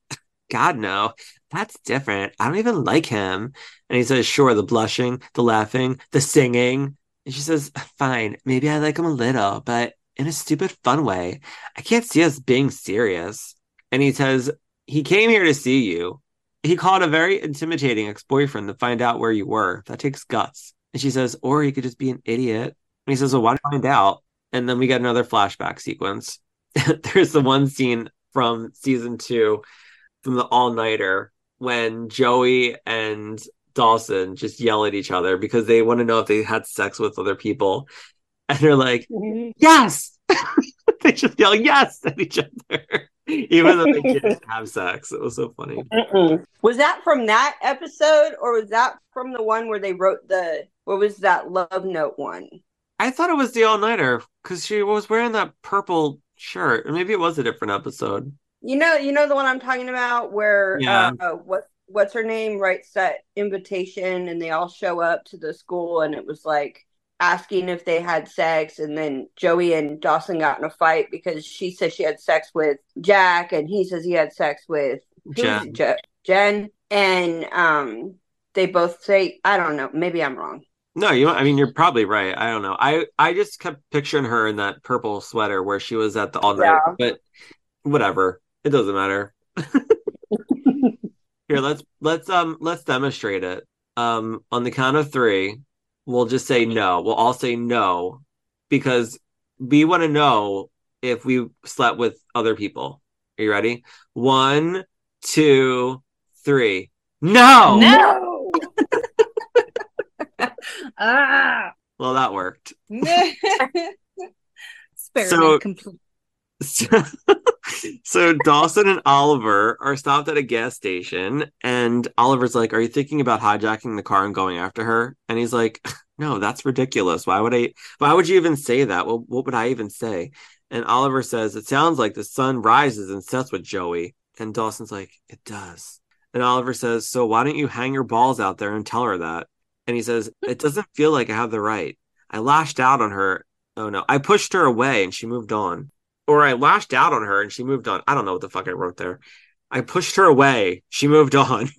God, no. That's different. I don't even like him. And he says, sure, the blushing, the laughing, the singing. And she says, fine, maybe I like him a little, but in a stupid fun way. I can't see us being serious. And he says, he came here to see you. He called a very intimidating ex boyfriend to find out where you were. That takes guts. And she says, or he could just be an idiot. And he says, well, why don't you find out? And then we get another flashback sequence. There's the one scene from season two from the all nighter when Joey and Dawson just yell at each other because they want to know if they had sex with other people. And they're like, yes. they just yell yes at each other, even though they didn't have sex. It was so funny. Mm-mm. Was that from that episode or was that from the one where they wrote the, what was that love note one? I thought it was the all nighter because she was wearing that purple shirt. Or maybe it was a different episode. You know, you know the one I'm talking about where Yeah. uh, what what's her name writes that invitation and they all show up to the school and it was like asking if they had sex and then Joey and Dawson got in a fight because she said she had sex with Jack and he says he had sex with Jen. Je- Jen and um they both say I don't know maybe I'm wrong. No, you. I mean, you're probably right. I don't know. I I just kept picturing her in that purple sweater where she was at the all night. Yeah. But whatever, it doesn't matter. Here, let's let's um let's demonstrate it. Um, on the count of three, we'll just say no. We'll all say no because we want to know if we slept with other people. Are you ready? One, two, three. No. No. ah. Well, that worked. Experiment So- complete. So, so Dawson and Oliver are stopped at a gas station, and Oliver's like, "Are you thinking about hijacking the car and going after her?" And he's like, "No, that's ridiculous. Why would I? Why would you even say that? Well, what would I even say?" And Oliver says, "It sounds like the sun rises and sets with Joey." And Dawson's like, "It does." And Oliver says, "So why don't you hang your balls out there and tell her that?" And he says, "It doesn't feel like I have the right. I lashed out on her Oh no. I pushed her away and she moved on. Or I lashed out on her and she moved on. I don't know what the fuck I wrote there. I pushed her away. She moved on.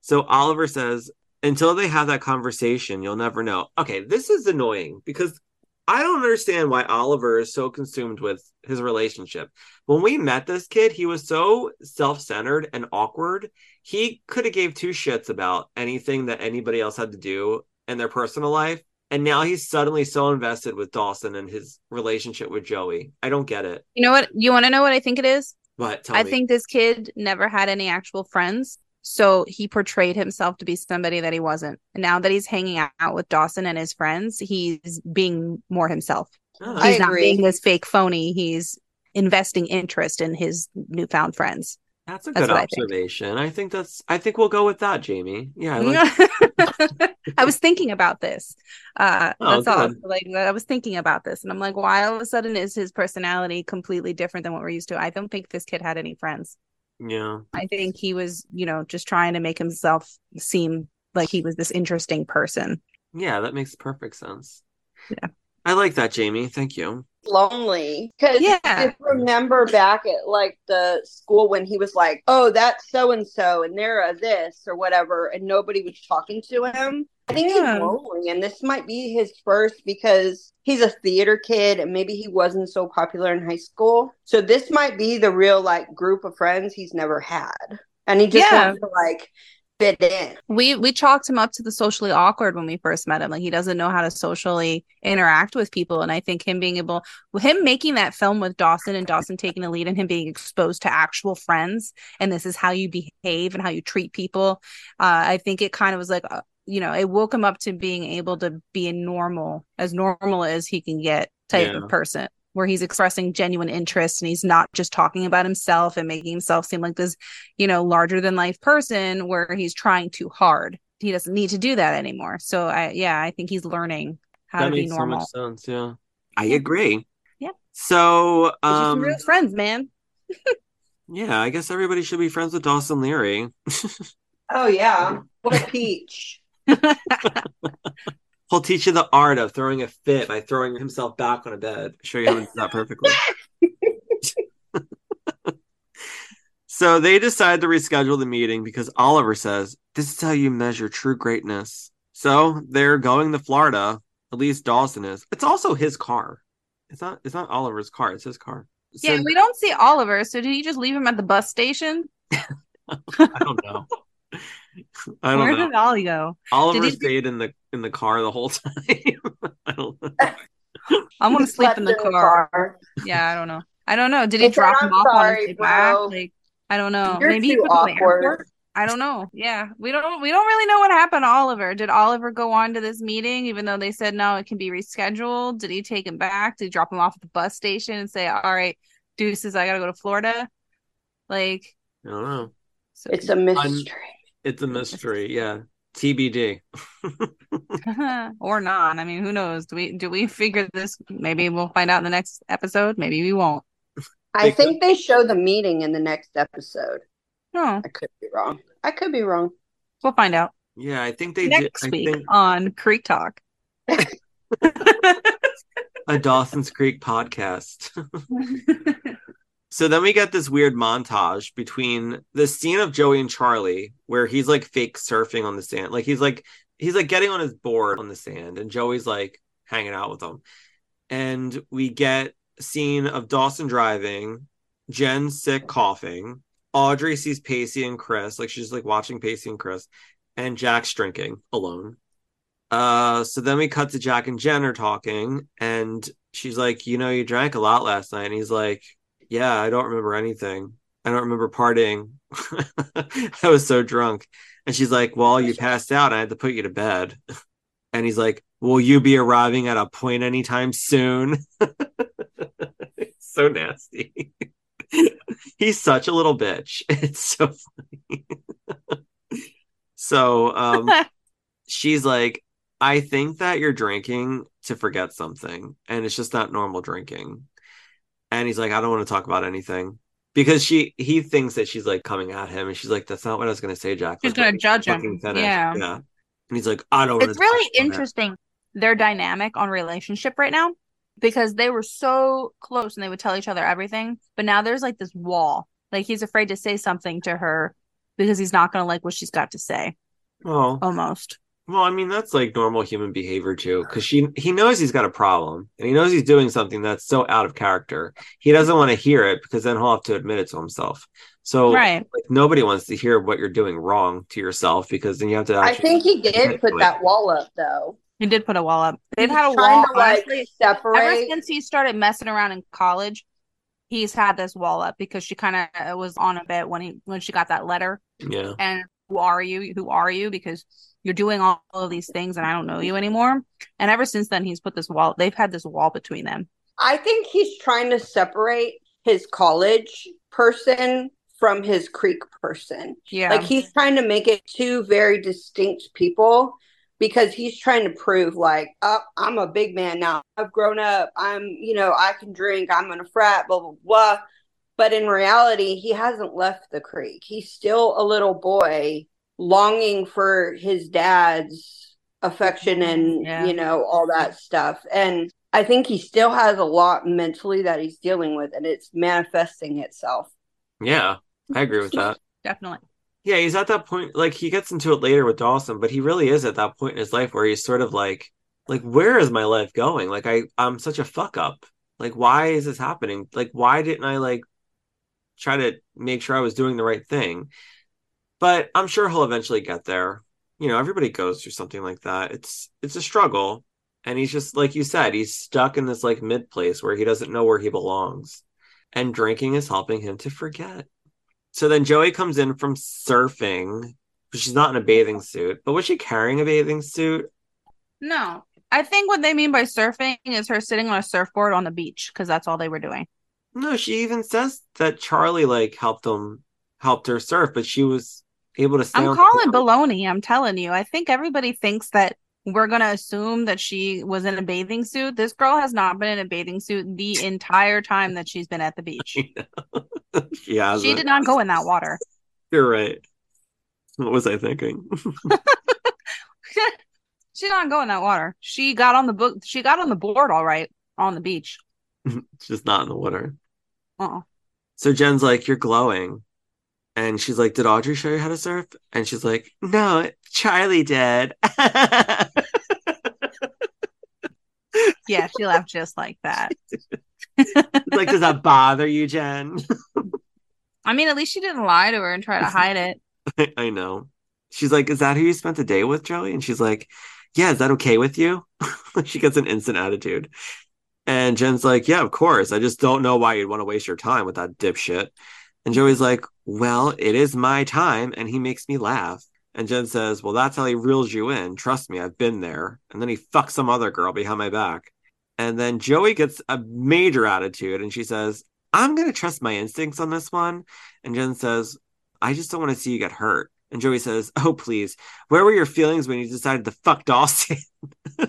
so Oliver says, until they have that conversation, you'll never know. Okay, this is annoying because I don't understand why Oliver is so consumed with his relationship. When we met this kid, he was so self-centered and awkward. He could have gave two shits about anything that anybody else had to do in their personal life. And now he's suddenly so invested with Dawson and his relationship with Joey. I don't get it. You know what? You want to know what I think it is? But tell I me. think this kid never had any actual friends. So he portrayed himself to be somebody that he wasn't. And now that he's hanging out with Dawson and his friends, he's being more himself. Ah. I He's not agree. being this fake phony. He's investing interest in his newfound friends. That's a that's good what I think. observation. I think that's I think we'll go with that, Jayme. Yeah, I like I was thinking about this. Uh, Oh, that's all. good. Like I was thinking about this, and I'm like, why all of a sudden is his personality completely different than what we're used to? I don't think this kid had any friends. yeah. I think he was, you know, just trying to make himself seem like he was this interesting person. Yeah, that makes perfect sense. Yeah. I like that, Jayme. Thank you. lonely because Yeah. I remember back at like the school when he was like, "Oh, that's so and so, and they're a this or whatever," and nobody was talking to him. I think Yeah. he's lonely, and this might be his first because he's a theater kid, and maybe he wasn't so popular in high school. So this might be the real like group of friends he's never had, and he just Yeah. wants to like fit in. We we chalked him up to the socially awkward when we first met him. Like he doesn't know how to socially interact with people. And I think him being able him making that film with Dawson and Dawson taking the lead and him being exposed to actual friends and this is how you behave and how you treat people. Uh, I think it kind of was like uh, you know, it woke him up to being able to be a normal, as normal as he can get type Yeah. of person. Where he's expressing genuine interest and he's not just talking about himself and making himself seem like this you know, larger than life person where he's trying too hard. He doesn't need to do that anymore. So I yeah, I think he's learning how that to be makes so much sense. Yeah. I agree. Yeah. So, These are some um, real friends, man. yeah, I guess everybody should be friends with Dawson Leary. Oh yeah, what a peach! He'll teach you the art of throwing a fit by throwing himself back on a bed. Show you how to do that perfectly. so they decide to reschedule the meeting because Oliver says, This is how you measure true greatness. So they're going to Florida. At least Dawson is. It's also his car. It's not it's not Oliver's car, it's his car. So yeah, we don't see Oliver. So did he just leave him at the bus station? I don't know. I don't Where know. did Ollie go? Oliver did he- stayed in the in the car the whole time. I don't know. I want to sleep Slept in the car. Yeah, I don't know. I don't know. Did he He drop him off on his way back? Like I don't know. You're Maybe he too took to the awkward. airport. I don't know. Yeah, we don't. We don't really know what happened to Oliver. Did Oliver go on to this meeting, even though they said no, it can be rescheduled? Did he take him back? Did he drop him off at the bus station and say, "All right, deuces, I gotta go to Florida"? Like, I don't know. It's a mystery. It's a mystery. Yeah. TBD. or not. I mean, who knows? Do we do we figure this? Maybe we'll find out in the next episode. Maybe we won't. I think they show the meeting in the next episode. No, I could be wrong. I could be wrong. we'll find out Yeah, I think they did. next I week think on Creek Talk. a Dawson's Creek podcast. So then we get this weird montage between the scene of Joey and Charlie where he's like fake surfing on the sand. Like he's like he's like getting on his board on the sand and Joey's like hanging out with him. And we get a scene of Dawson driving, Jen sick coughing, Audrey sees Pacey and Chris, like she's like watching Pacey and Chris, and Jack's drinking alone. Uh, so then we cut to Jack and Jen are talking, and she's like, "You know, you drank a lot last night." And he's like, "Yeah, I don't remember anything. I don't remember partying. I was so drunk." And she's like, "Well, you passed out. I had to put you to bed." And he's like, "Will you be arriving at a point anytime soon?" so nasty. he's such a little bitch. It's so funny. so, um, she's like, I think that you're drinking to forget something, and it's just not normal drinking. And he's like, I don't want to talk about anything because she he thinks that she's like coming at him, and she's like, That's not what I was gonna say, Jack. She's Like, gonna judge him. finish." Yeah. yeah. And he's like, I don't. it's really talk interesting their dynamic on relationship right now because they were so close and they would tell each other everything. But now there's like this wall. Like he's afraid to say something to her because he's not going to like what she's got to say. Oh, Almost. Well, I mean that's like normal human behavior too, because she he knows he's got a problem and he knows he's doing something that's so out of character. He doesn't want to hear it because then he'll have to admit it to himself. So Right. like nobody wants to hear what you're doing wrong to yourself because then you have to. I think he did put that wall up though. He did put a wall up. They've had a He's trying wall. to, like, honestly, ever since he started messing around in college, he's had this wall up because she kind of uh, was on a bit when he when she got that letter. Yeah. And who are you? Who are you? Because you're doing all of these things and I don't know you anymore. And ever since then, he's put this wall. They've had this wall between them. I think he's trying to separate his college person from his creek person. Yeah. Like he's trying to make it two very distinct people because he's trying to prove like, oh, I'm a big man now. I've grown up. I'm, you know, I can drink. I'm in a frat, blah, blah, blah. But in reality, he hasn't left the creek. He's still a little boy longing for his dad's affection and, Yeah. you know, all that stuff. And I think he still has a lot mentally that he's dealing with and it's manifesting itself. Yeah, I agree with that. Definitely. Yeah, he's at that point. Like he gets into it later with Dawson, but he really is at that point in his life where he's sort of like, like, where is my life going? Like, I, I'm such a fuck up. Like, why is this happening? Like, why didn't I like try to make sure I was doing the right thing? But I'm sure he'll eventually get there. You know, everybody goes through something like that. It's it's a struggle, and he's just like you said, he's stuck in this like mid place where he doesn't know where he belongs, and drinking is helping him to forget. So then Joey comes in from surfing. She's not in a bathing suit, but was she carrying a bathing suit? No. I think what they mean by surfing is her sitting on a surfboard on the beach because that's all they were doing. No, she even says that Charlie like helped him helped her surf, but she was able to I'm calling the baloney. I'm telling you. I think everybody thinks that we're going to assume that she was in a bathing suit. This girl has not been in a bathing suit the entire time that she's been at the beach. she. She did not go in that water. You're right. What was I thinking? she did not go in that water. She got on the book. She got on the board all right on the beach. Just not in the water. Uh-uh. So Jen's like, "You're glowing," and she's like, "Did Audrey show you how to surf?" And she's like, "No, Charlie did." Yeah, she laughed just like that. like, does that bother you, Jen? I mean, at least she didn't lie to her and try to hide it. I know. She's like, "Is that who you spent the day with, Joey?" And she's like, "Yeah, is that okay with you?" she gets an instant attitude. And Jen's like, "Yeah, of course. I just don't know why you'd want to waste your time with that dipshit." And Joey's like, "Well, it is my time, and he makes me laugh." And Jen says, "Well, that's how he reels you in. Trust me, I've been there." And then he fucks some other girl behind my back. And then Joey gets a major attitude, and she says, "I'm gonna trust my instincts on this one." And Jen says, I just don't want to see you get hurt. And Joey says, Oh, please, where were your feelings when you decided to fuck Dawson?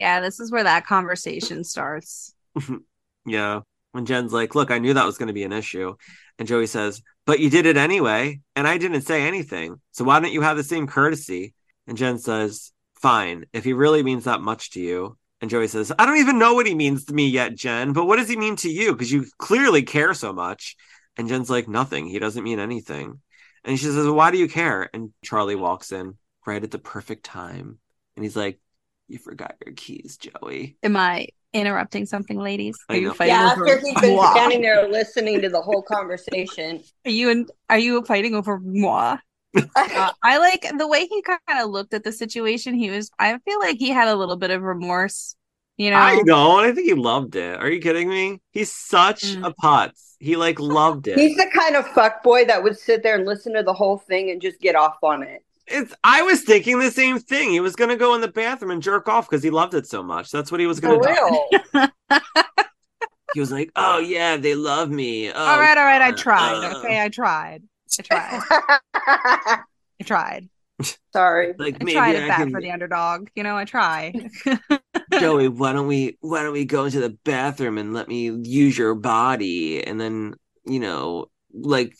Yeah, this is where that conversation starts. yeah. When Jen's like, Look, I knew that was going to be an issue. And Joey says, But you did it anyway. And I didn't say anything. So why don't you have the same courtesy? And Jen says, Fine, if he really means that much to you. And Joey says, I don't even know what he means to me yet, Jen, but what does he mean to you? Because you clearly care so much. And Jen's like, Nothing. He doesn't mean anything. And she says, Why do you care? And Charlie walks in right at the perfect time. And he's like, You forgot your keys, Joey. Am I interrupting something, ladies? Are I you know. fighting Yeah, over after he's been moi? standing there listening to the whole conversation. Are you in, are you fighting over moi? Uh, I like the way he kind of looked at the situation. He was, I feel like he had a little bit of remorse, you know. I don't. I think he loved it. Are you kidding me? He's such Mm. a putz. He like loved it. He's the kind of fuck boy that would sit there and listen to the whole thing and just get off on it. It's. I was thinking the same thing. He was gonna go in the bathroom and jerk off because he loved it so much. That's what he was gonna do. He was like, "Oh yeah, they love me." Oh, all right, all right. I uh, tried. uh. Okay, I tried. I tried. I tried. Sorry. Like I maybe tried I it bad can. for the underdog. You know, I try. Joey, why don't we? Why don't we go into the bathroom and let me use your body, and then you know, like.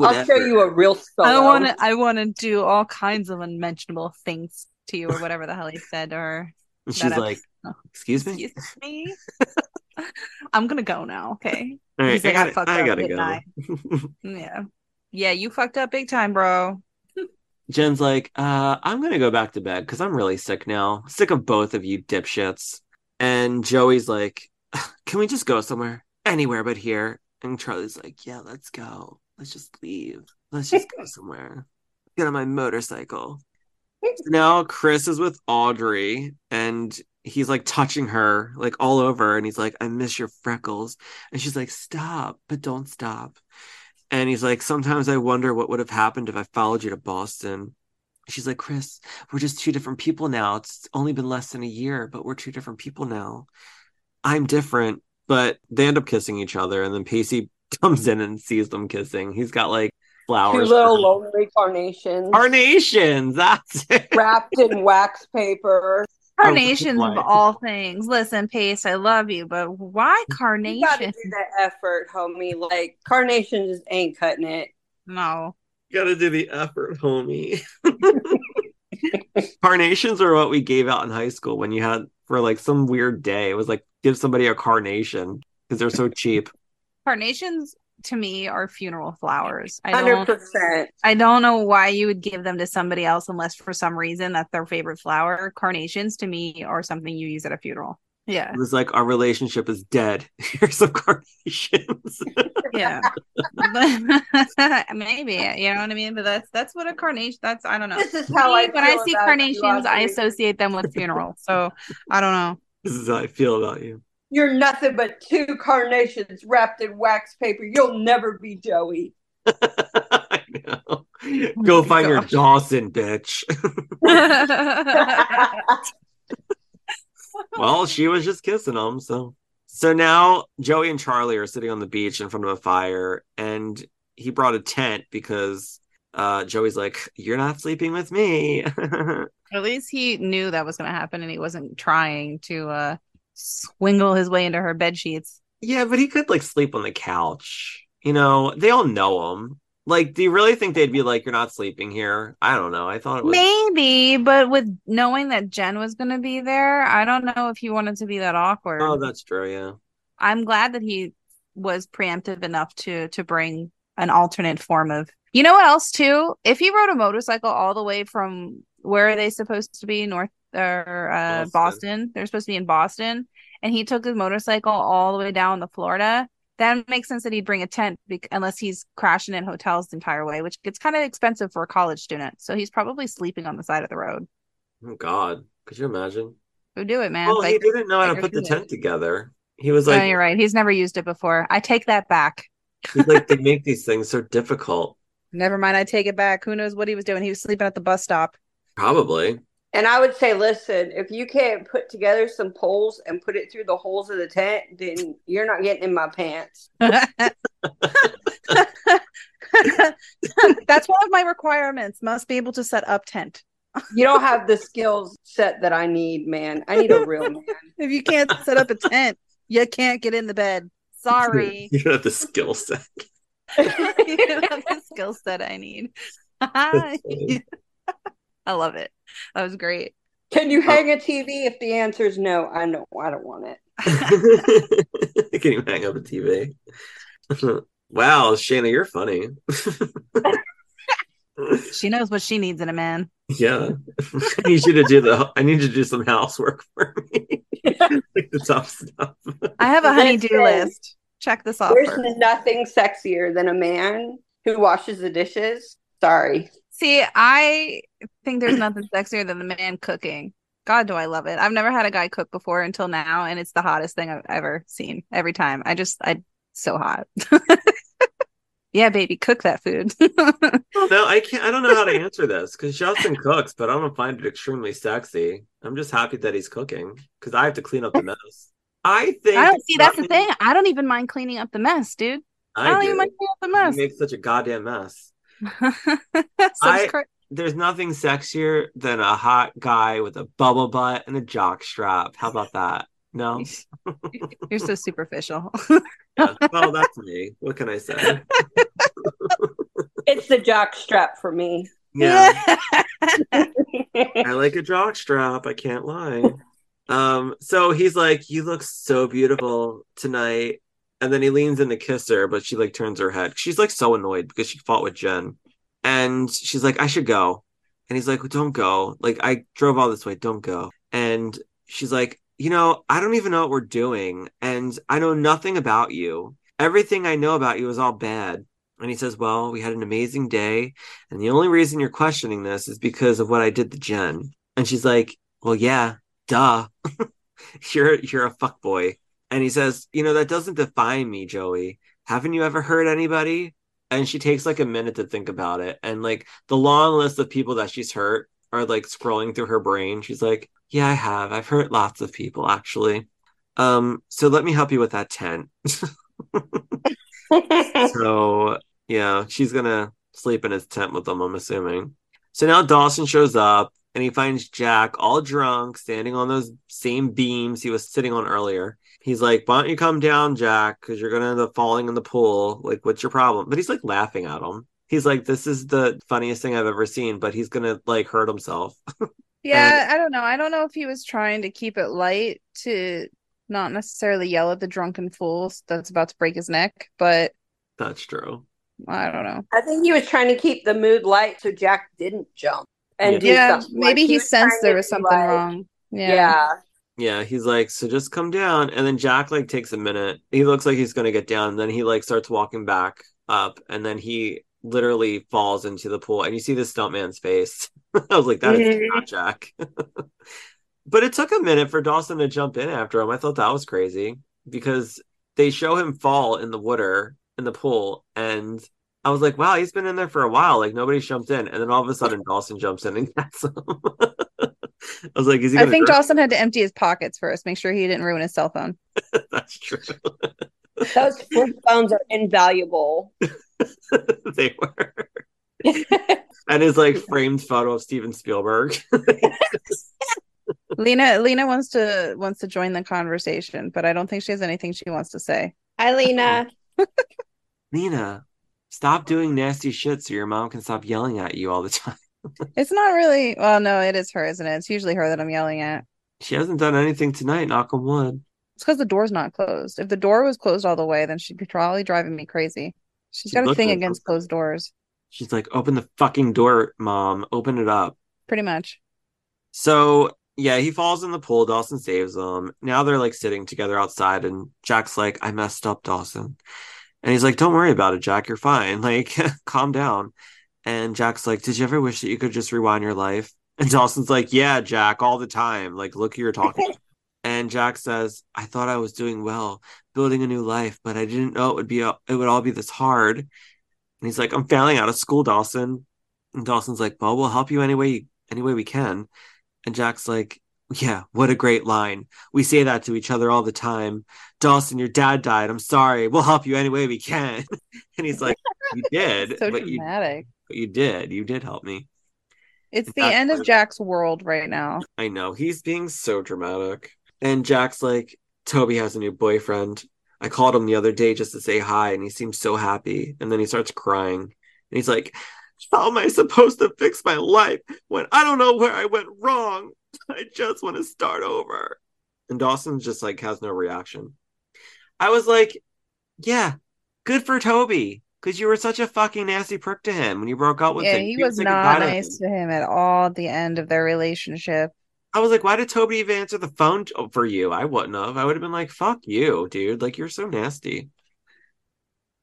I'll show you a real solo. I want to. I want to do all kinds of unmentionable things to you, or whatever the hell he said, or She's that ep- like, Excuse me. Excuse me. I'm gonna go now. Okay. All right, I like, gotta, fucked I gotta go. I? Yeah. Yeah, you fucked up big time, bro. Jen's like, uh, I'm gonna go back to bed because I'm really sick now. Sick of both of you dipshits. And Joey's like, Can we just go somewhere? Anywhere but here. And Charlie's like, Yeah, let's go. Let's just leave. Let's just go somewhere. Get on my motorcycle. So now Chris is with Audrey and he's like touching her like all over and he's like, I miss your freckles. And she's like, Stop, but don't stop. And he's like, Sometimes I wonder what would have happened if I followed you to Boston. She's like, Chris, we're just two different people now. It's only been less than a year, but we're two different people now. I'm different, but they end up kissing each other. And then Pacey comes in and sees them kissing. He's got like Two flowers. little lonely carnations Carnations. That's it. wrapped in wax paper. Carnations of all things. Listen, Pace, I love you, but why carnations? You gotta do that effort, homie. Like carnation just ain't cutting it. No. Gotta do the effort, homie. Carnations are what we gave out in high school when you had for like some weird day. It was like give somebody a carnation because they're so cheap. Carnations to me are funeral flowers. I don't percent. I don't know why you would give them to somebody else unless for some reason that's their favorite flower. Carnations to me are something you use at a funeral. Yeah. It was like our relationship is dead. Here's some carnations. Yeah. Maybe, you know what I mean? But that's that's what a carnation that's I don't know. This is how I when I see carnations, I associate them with funeral. So I don't know. this is how I feel about you. You're nothing but two carnations wrapped in wax paper. You'll never be Joey. I know. Go my find your gosh. Dawson, bitch. well, she was just kissing him, so. So now Joey and Charlie are sitting on the beach in front of a fire, and he brought a tent because uh, Joey's like, "You're not sleeping with me." At least he knew that was going to happen, and he wasn't trying to uh swingle his way into her bed sheets. yeah, but he could like sleep on the couch. You know, they all know him. Like, do you really think they'd be like, "You're not sleeping here"? I don't know. I thought it was. Maybe, but with knowing that Jen was going to be there, I don't know if he wanted to be that awkward. Oh, that's true. Yeah. I'm glad that he was preemptive enough to to bring an alternate form of. You know what else too? If he rode a motorcycle all the way from where are they supposed to be north or uh, Boston. Boston. They're supposed to be in Boston, and he took his motorcycle all the way down to Florida. That makes sense that he'd bring a tent bec- unless he's crashing in hotels the entire way, which gets kind of expensive for a college student. So he's probably sleeping on the side of the road. Oh God, could you imagine? Who do it, man? Well, he didn't know how to put the tent together. He was like, you're right. He's never used it before. I take that back. he's like, they make these things so difficult. Never mind. I take it back. Who knows what he was doing? He was sleeping at the bus stop. Probably. And I would say, listen, if you can't put together some poles and put it through the holes of the tent, then you're not getting in my pants. That's one of my requirements. Must be able to set up tent. You don't have the skills set that I need, man. I need a real man. If you can't set up a tent, you can't get in the bed. Sorry. You don't have the skill set. you don't have the skill set I need. I love it. That was great. Can you oh. hang a TV? If the answer is no, I know I don't want it. Can you hang up a TV? wow, Shana, you're funny. She knows what she needs in a man. yeah. I need you to do the I need you to do some housework for me. like the tough stuff. I have a honey-do list. Check this off. There's first. nothing sexier than a man who washes the dishes. Sorry. See, I think there's nothing sexier than the man cooking. God, do I love it. I've never had a guy cook before until now, and it's the hottest thing I've ever seen every time. I just, I, so hot. yeah, baby, cook that food. No, I can't. I don't know how to answer this because Justin cooks, but I don't find it extremely sexy. I'm just happy that he's cooking because I have to clean up the mess. I think I don't see that's the thing. I don't even mind cleaning up the mess, dude. I, I don't do. even mind cleaning up the mess. make such a goddamn mess. Such I- cra- There's nothing sexier than a hot guy with a bubble butt and a jock strap. How about that? No, You're so superficial. Yeah. well, that's me. What can I say? It's the jock strap for me. Yeah, I like a jock strap. I can't lie. Um, so he's like, You look so beautiful tonight. And then he leans in to kiss her, but she like turns her head. She's like so annoyed because she fought with Jen. And she's like, I should go. And he's like, well, Don't go. Like, I drove all this way. Don't go. And she's like, You know, I don't even know what we're doing. And I know nothing about you. Everything I know about you is all bad. And he says, Well, we had an amazing day. And the only reason you're questioning this is because of what I did to Jen. And she's like, Well, yeah, duh. you're you're a fuck boy. And he says, You know, that doesn't define me, Joey. Haven't you ever hurt anybody? And she takes like a minute to think about it. And like the long list of people that she's hurt are like scrolling through her brain. She's like, Yeah, I have. I've hurt lots of people actually. Um, so let me help you with that tent. so yeah, she's gonna sleep in his tent with them, I'm assuming. So now Dawson shows up and he finds Jack all drunk, standing on those same beams he was sitting on earlier. He's like, Why don't you come down, Jack? Because you're gonna end up falling in the pool. Like, what's your problem? But he's like laughing at him. He's like, This is the funniest thing I've ever seen, but he's gonna like hurt himself. Yeah, I don't know. I don't know if he was trying to keep it light to not necessarily yell at the drunken fool that's about to break his neck, but That's true. I don't know. I think he was trying to keep the mood light so Jack didn't jump and Yeah. do Yeah, maybe Like, he was sensed there was something like- wrong. Yeah. Yeah. Yeah, he's like, so just come down. And then Jack like takes a minute. He looks like he's gonna get down. And then he like starts walking back up, and then he literally falls into the pool. And you see the stuntman's face. I was like, that is Mhm. not Jack. but it took a minute for Dawson to jump in after him. I thought that was crazy because they show him fall in the water in the pool, and I was like, wow, he's been in there for a while. Like nobody jumped in, and then all of a sudden Dawson jumps in and gets him. I was like, is he I think hurt? Dawson had to empty his pockets first, make sure he didn't ruin his cell phone. That's true. Those flip phones are invaluable. they were. and his like framed photo of Steven Spielberg. Lena Lena wants to wants to join the conversation, but I don't think she has anything she wants to say. Hi, Lena. Nina, stop doing nasty shit so your mom can stop yelling at you all the time. It's not really well, no, it is her, isn't it? It's usually her that I'm yelling at. She hasn't done anything tonight, knock on wood. It's because the door's not closed. If the door was closed all the way, then she'd be probably driving me crazy. She's She's got a thing for against closed doors, She's like, open the fucking door, mom. Open it up. pretty much. So yeah, he falls in the pool. Dawson saves him. Now they're like sitting together outside, and Jack's like, I messed up, Dawson. And he's like, Don't worry about it, Jack. You're fine. Like, calm down. And Jack's like, Did you ever wish that you could just rewind your life? And Dawson's like, Yeah, Jack, all the time. Like, look who you're talking. And Jack says, I thought I was doing well, building a new life, but I didn't know it would be it would all be this hard. And he's like, I'm failing out of school, Dawson. And Dawson's like, Well, we'll help you any way any way we can. And Jack's like, Yeah, what a great line. We say that to each other all the time. Dawson, your dad died. I'm sorry. We'll help you any way we can. and he's like, You did, So but you dramatic. But you did. You did help me. It's the That's end of Jack's world right now. I know. He's being so dramatic. And Jack's like, Toby has a new boyfriend. I called him the other day just to say hi, and he seems so happy. And then he starts crying. And he's like, How am I supposed to fix my life when I don't know where I went wrong? I just want to start over. And Dawson just like has no reaction. I was like, Yeah, good for Toby. Because you were such a fucking nasty prick to him when you broke up with Yeah, him. he was say not to nice him. to him at all at the end of their relationship. I was like, why did Toby even answer the phone t- oh, for you? I wouldn't have. I would have been like, fuck you, dude. Like, you're so nasty.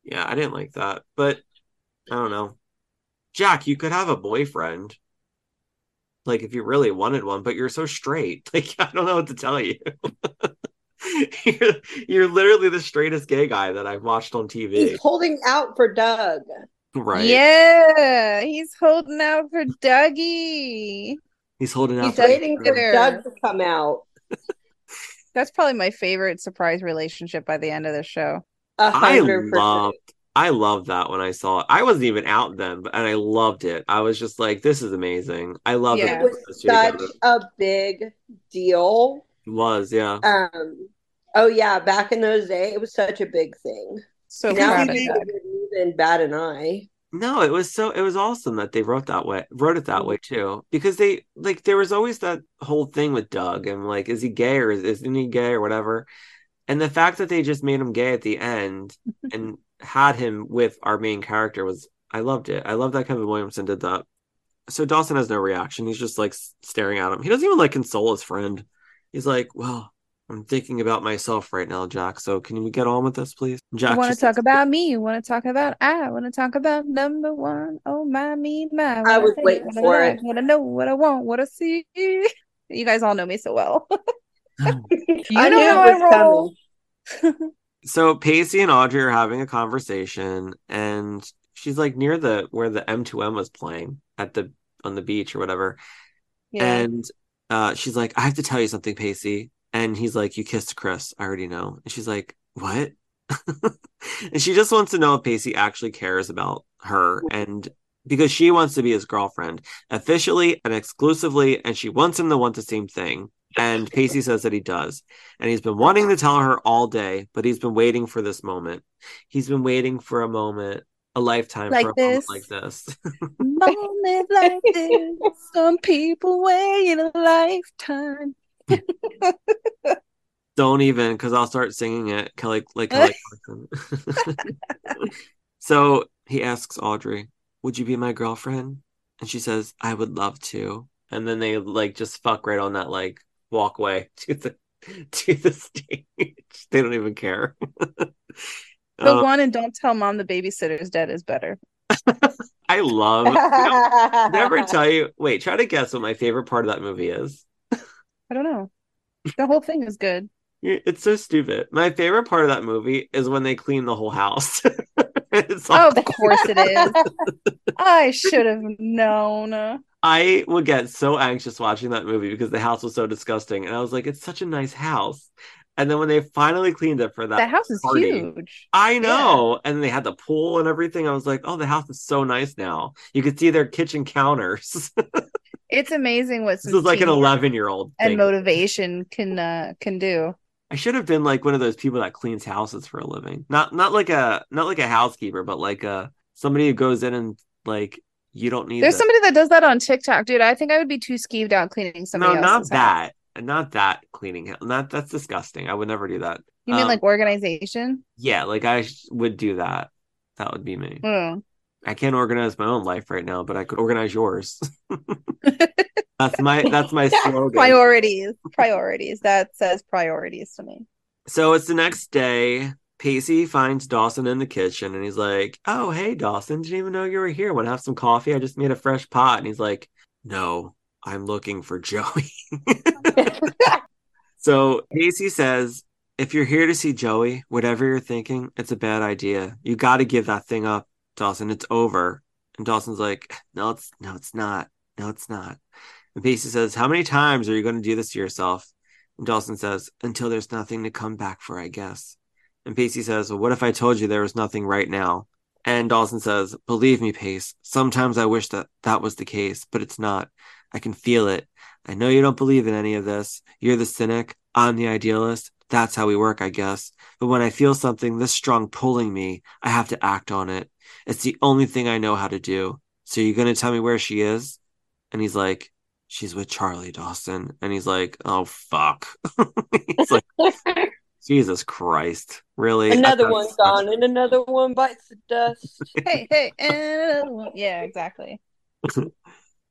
Yeah, I didn't like that. But I don't know. Jack, you could have a boyfriend. Like, if you really wanted one, but you're so straight. Like, I don't know what to tell you. you're, you're literally the straightest gay guy that I've watched on TV. He's holding out for Doug. Right. Yeah, he's holding out for Dougie. He's holding out He's for waiting for. Doug to come out. That's probably my favorite surprise relationship by the end of the show. A I hundred percent. loved I loved that when I saw it. I wasn't even out then, but and I loved it. I was just like, this is amazing. I love Yeah. it. It was such a big deal. It was, yeah. Um. Oh yeah, back in those days, it was such a big thing. So now proud of he Doug. didn't even bat an eye. No, it was so it was awesome that they wrote that way, wrote it that Mhm. way too, because they like there was always that whole thing with Doug and like, is he gay or is, isn't he gay or whatever, and the fact that they just made him gay at the end and had him with our main character was I loved it. I love that Kevin Williamson did that. So Dawson has no reaction. He's just like staring at him. He doesn't even like console his friend. He's like, "Well, I'm thinking about myself right now, Jack. So can we get on with this, please?" Jack You want to just- talk about me? You want to talk about I want to talk about number one. Oh my me my. I was What waiting what I for like, it. Want to know, what I want, what I see. You guys all know me so well. you I know knew how it I was roll. so Pacey and Audrey are having a conversation, and she's like near the where the M2M was playing at the on the beach or whatever. Yeah. And uh, she's like, I have to tell you something, Pacey. And he's like, You kissed Chris. I already know. And she's like, What? and she just wants to know if Pacey actually cares about her and because she wants to be his girlfriend officially and exclusively, and she wants him to want the same thing. And Pacey says that he does. And he's been wanting to tell her all day, but he's been waiting for this moment. He's been waiting for a moment, a lifetime Like for a moment this. like this. Moment like this, some people wait in a lifetime. Don't even, because I'll start singing it, Kelly, like Kelly Clarkson. so he asks Audrey, "Would you be my girlfriend?" And she says, "I would love to." And then they like just fuck right on that like walkway to the to the stage. they don't even care. The Um, one and don't tell mom the babysitter's dead is better. I love. Did I ever tell you? Wait, try to guess what my favorite part of that movie is. I don't know. The whole thing is good. It's so stupid. My favorite part of that movie is when they clean the whole house. it's Oh, of course it is. I should have known. I would get so anxious watching that movie because the house was so disgusting. And I was like, it's such a nice house. And then when they finally cleaned it for that, That house is party, huge. I know. And they had the pool and everything. I was like, oh, the house is so nice now. You could see their kitchen counters. It's amazing what this is like an 11 year old and motivation can uh, can do. I should have been like one of those people that cleans houses for a living. Not not like a not like a housekeeper, but like a somebody who goes in and like you don't need There's the- somebody that does that on TikTok, dude. I think I would be too skeeved out cleaning somebody no, not else's house. that. Not that cleaning. Not that's disgusting. I would never do that. You mean Um, like organization? Yeah, like I sh- would do that. That would be me. Oh. I can't organize my own life right now, but I could organize yours. that's my that's my slogan. Priorities. Priorities. That says priorities to me. So it's the next day. Pacey finds Dawson in the kitchen and he's like, Oh, hey, Dawson, didn't even know you were here. Want to have some coffee? I just made a fresh pot. And he's like, No, I'm looking for Joey. so Pacey says, If you're here to see Joey, whatever you're thinking, it's a bad idea. You got to give that thing up, Dawson. It's over. And Dawson's like, No, it's no, it's not. No, it's not. And Pacey says, How many times are you going to do this to yourself? And Dawson says, Until there's nothing to come back for, I guess. And Pacey says, Well, what if I told you there was nothing right now? And Dawson says, Believe me, Pace, sometimes I wish that that was the case, but it's not. I can feel it. I know you don't believe in any of this. You're the cynic. I'm the idealist. That's how we work, I guess. But when I feel something this strong pulling me, I have to act on it. It's the only thing I know how to do. So you're going to tell me where she is? And he's like, She's with Charlie Dawson. And he's like, Oh, fuck. he's like, Jesus Christ. Really? another That's one's such- gone, and another one bites the dust. hey, hey, and another one. Yeah, exactly.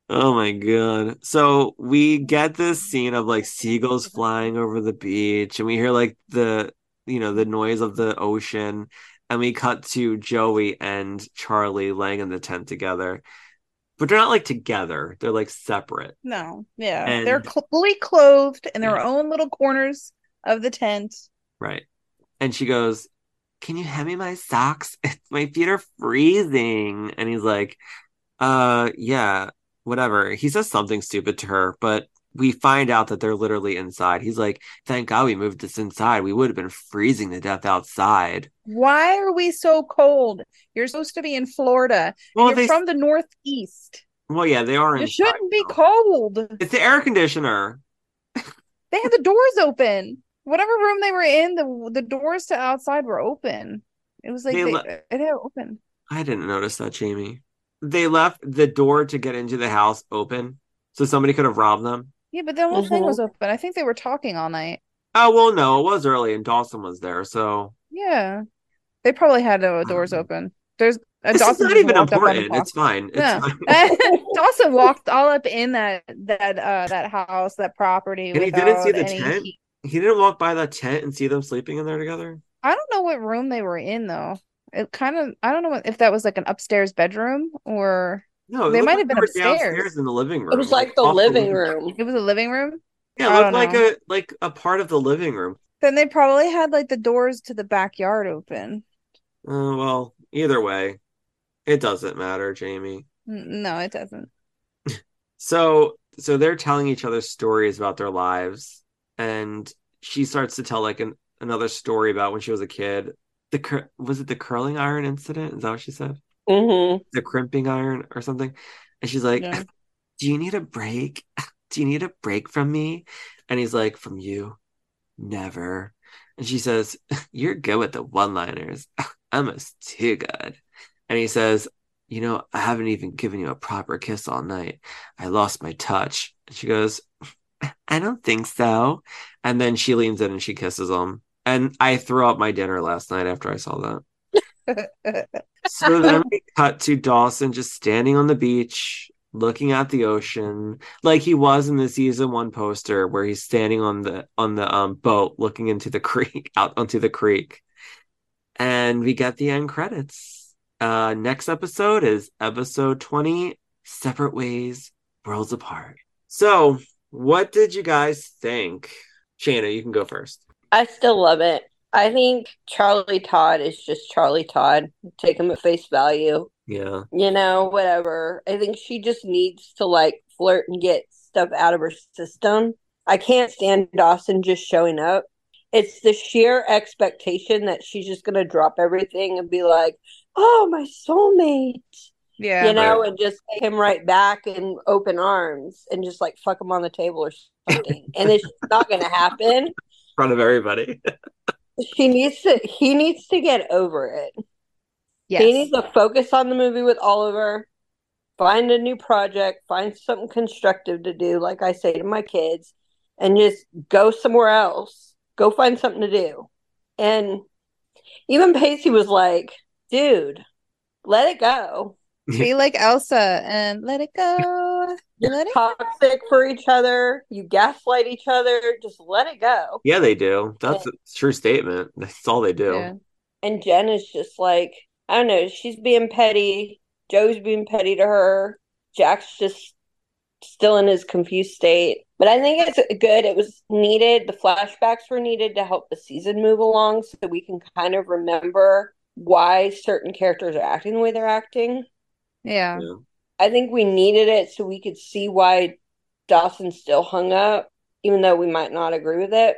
Oh my god. So we get this scene of like seagulls flying over the beach and we hear like the you know the noise of the ocean and we cut to Joey and Charlie laying in the tent together. But they're not like together. They're like separate. No, yeah, And- they're cl- fully clothed in their Yeah. own little corners of the tent. Right. And she goes, Can you hand me my socks? my feet are freezing. And he's like, Uh, yeah, whatever. He says something stupid to her, but we find out that they're literally inside. He's like, Thank God we moved this inside. We would have been freezing to death outside. Why are we so cold? You're supposed to be in Florida. Well, You're they, from the Northeast. well, yeah, they are inside. shouldn't be cold. It's the air conditioner. They had the doors open. Whatever room they were in, the the doors to outside were open. It was like They they, le- it had open. I didn't notice that, Jayme. They left the door to get into the house open, so somebody could have robbed them. Yeah, but the whole thing Mhm. was open. I think they were talking all night. Oh well, no, it was early and Dawson was there, so Yeah, they probably had the doors Um, open. There's uh, this is Dawson not even walked up on the important. It's fine. It's Yeah. fine. Dawson walked all up in that that uh that house, that property. And he didn't see the tent? key. he didn't walk by that tent and see them sleeping in there together. I don't know what room they were in though. It kind of I don't know what, if that was like an upstairs bedroom or No, it They might like have been were upstairs. downstairs in the living room. It was like the off living room. it was a living room. Yeah, it looked like know. a like a part of the living room. Then they probably had like the doors to the backyard open. Uh, well, either way, it doesn't matter, Jayme. No, it doesn't. So, so they're telling each other stories about their lives, and she starts to tell like an, another story about when she was a kid. The cur- was it the curling iron incident? Is that what she said? hmm The crimping iron or something? And she's like, Yeah. "Do you need a break? Do you need a break from me?" And he's like, "From you, never." And she says, "You're good with the one-liners, almost too good." And he says, "You know, I haven't even given you a proper kiss all night. I lost my touch." And she goes, "I don't think so." And then she leans in and she kisses him. And I threw up my dinner last night after I saw that. So then we cut to Dawson just standing on the beach, looking at the ocean, like he was in the season one poster where he's standing on the on the um boat looking into the creek out onto the creek. And we get the end credits. Uh next episode is episode 20, Separate Ways, Worlds Apart. So what did you guys think? Shana, you can go first. I still love it. I think Charlie Todd is just Charlie Todd. Take him at face value. Yeah. You know, whatever. I think she just needs to like flirt and get stuff out of her system. I can't stand Dawson just showing up. It's the sheer expectation that she's just going to drop everything and be like, oh, my soulmate. Yeah. you know, and just take him right back in open arms and just like fuck him on the table or something. and it's not going to happen. In front of everybody. She needs to. He needs to get over it. Yes. He needs to focus on the movie with Oliver. Find a new project. Find something constructive to do. Like I say to my kids, and just go somewhere else. Go find something to do. And even Pacey was like, "Dude, let it go." Be like Elsa and let it go. You're Let it toxic for each other. You gaslight each other. Just let it go. Yeah, they do. That's a true statement. That's all they do. Yeah. And Jen is just like, I don't know, she's being petty. Joe's being petty to her. Jack's just still in his confused state. But I think it's good. It was needed. The flashbacks were needed to help the season move along so that we can kind of remember why certain characters are acting the way they're acting. Yeah. Yeah. I think we needed it so we could see why Dawson still hung up, even though we might not agree with it.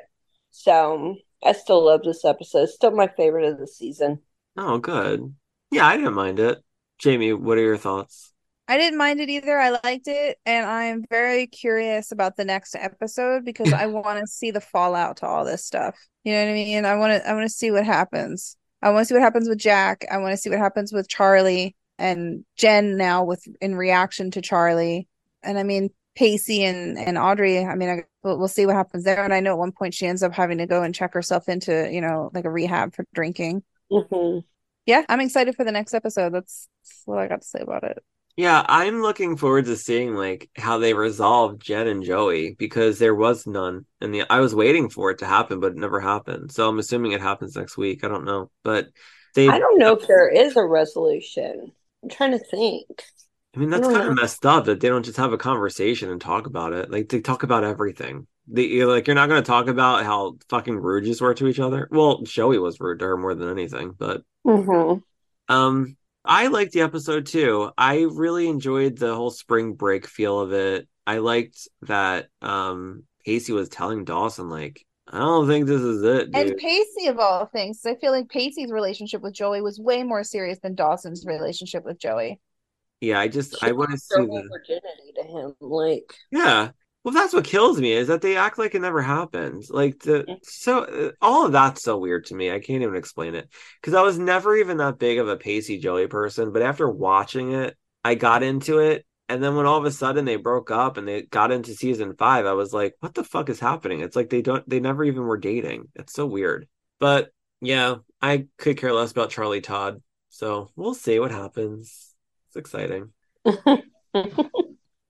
So I still love this episode. It's still my favorite of the season. Oh, good. Yeah, I didn't mind it. Jayme, what are your thoughts? I didn't mind it either. I liked it, and I'm very curious about the next episode because I want to see the fallout to all this stuff. You know what I mean? I want to I want to see what happens. I want to see what happens with Jack. I want to see what happens with Charlie and Jen now with in reaction to Charlie. And I mean Pacey and and Audrey. I mean, I, we'll, we'll see what happens there. And I know at one point she ends up having to go and check herself into you know like a rehab for drinking. hmm Yeah, I'm excited for the next episode. That's, that's what I got to say about it. Yeah, I'm looking forward to seeing like how they resolve Jen and Joey because there was none. And the I was waiting for it to happen, but it never happened. So I'm assuming it happens next week. I don't know. But they I don't know if there is a resolution. I'm trying to think. I mean, that's I kind of messed up that they don't just have a conversation and talk about it. Like they talk about everything. They you're like you're not going to talk about how fucking rude you were to each other. Well, Joey was rude to her more than anything, but Mm-hmm. um, I liked the episode too. I really enjoyed the whole spring break feel of it. I liked that um Pacey was telling Dawson like, I don't think this is it, And. Pacey, of all things, I feel like Pacey's relationship with Joey was way more serious than Dawson's relationship with Joey. Yeah, I just I want to see the virginity to him, like yeah. Well, that's what kills me is that they act like it never happened. Like the so uh, all of that's so weird to me. I can't even explain it because I was never even that big of a Pacey Joey person. But after watching it, I got into it, and then when all of a sudden they broke up and they got into season five, I was like, "What the fuck is happening?" It's like they don't, they never even were dating. It's so weird. But yeah, I could care less about Charlie Todd. So we'll see what happens. It's exciting.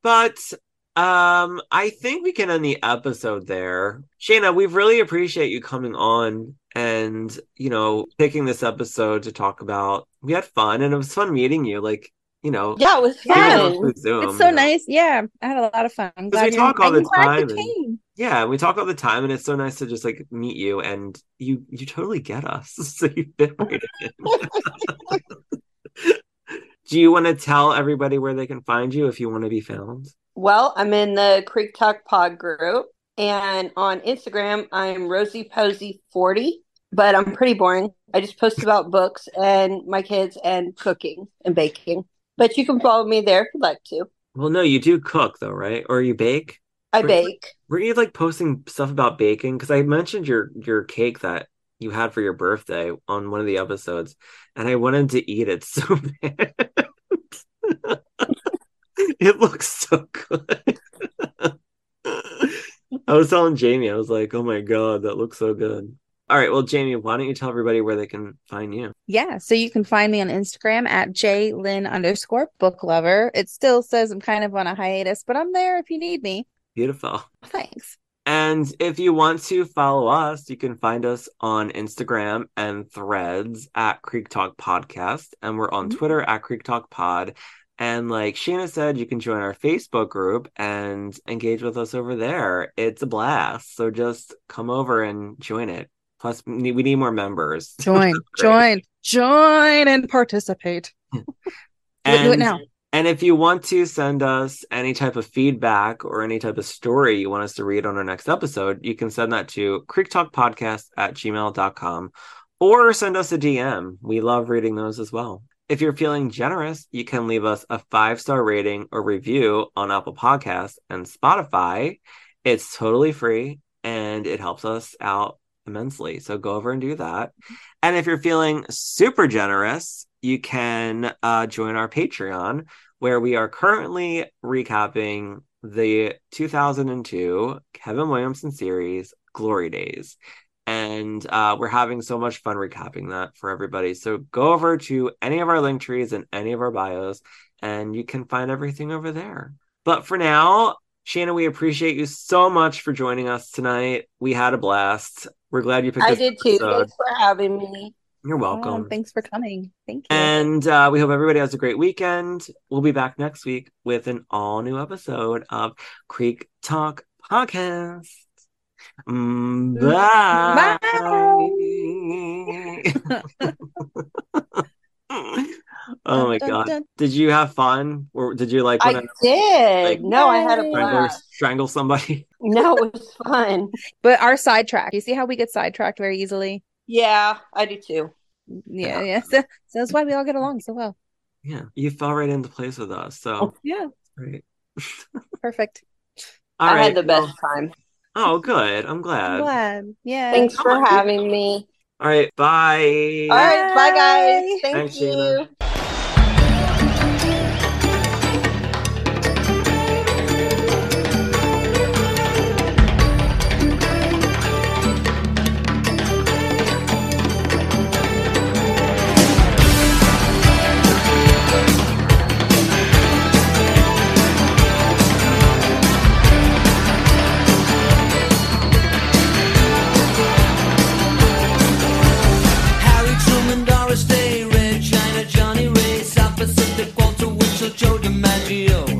But um, I think we can end the episode there. Shana, we really appreciate you coming on and, you know, picking this episode to talk about. We had fun and it was fun meeting you. Like, you know, yeah, it was fun. Zoom, it's so you know. nice. Yeah, I had a lot of fun. I'm 'Cause glad we talk all the time and- Yeah, we talk all the time and it's so nice to just like meet you and you you totally get us. So you fit right in. Do you want to tell everybody where they can find you if you want to be found? Well, I'm in the Creek Talk Pod group, and on Instagram, I'm Rosey Posey 40, but I'm pretty boring. I just post about books and my kids and cooking and baking. But you can follow me there if you'd like to. Well, no, you do cook though, right? Or you bake? I Really? bake. Were you like posting stuff about baking? Because I mentioned your your cake that you had for your birthday on one of the episodes, and I wanted to eat it so bad. it looks so good. I was telling Jayme, I was like, "Oh my god, that looks so good." All right, well, Jayme, why don't you tell everybody where they can find you? Yeah, so you can find me on Instagram at jlyn underscore book lover. It still says I'm kind of on a hiatus, but I'm there if you need me. Beautiful. Thanks. And if you want to follow us, you can find us on Instagram and threads at Creek Talk Podcast. And we're on Mhm. Twitter at Creek Talk Pod. And like Sheena said, you can join our Facebook group and engage with us over there. It's a blast. So just come over and join it. Plus, we need, we need more members. Join, join, join, and participate. It, do it And- now. And if you want to send us any type of feedback or any type of story you want us to read on our next episode, you can send that to creektalkpodcast at gmail.com or send us a DM. We love reading those as well. If you're feeling generous, you can leave us a five star rating or review on Apple Podcasts and Spotify. It's totally free and it helps us out immensely. So go over and do that. And if you're feeling super generous, you can uh, join our Patreon, where we are currently recapping the 2002 Kevin Williamson series, Glory Days. And uh, we're having so much fun recapping that for everybody. So go over to any of our link trees and any of our bios, and you can find everything over there. But for now, Shannon, we appreciate you so much for joining us tonight. We had a blast. We're glad you picked up. I this did too. Thanks for having me. You're Oh, welcome. thanks for coming. Thank you. And uh, we hope everybody has a great weekend. We'll be back next week with an all new episode of Creek Talk Podcast. Mm, bye. oh my Dun, dun, god! dun. Did you have fun, or did you like I want did. like- no, I had a Yay. strangle, blast. strangle somebody? No, it was fun. But our sidetrack. You see how we get sidetracked very easily? Yeah, I do too. Yeah, yeah. So, so that's why we all get along so well. Yeah, you fell right into place with us. So oh, Yeah, great. perfect. All I right. had the best well- time. oh, good. I'm glad. I'm glad. Yeah. Thanks for on. having me. All right. Bye. All right, bye guys. Thank Thanks, you. Sheena. deal.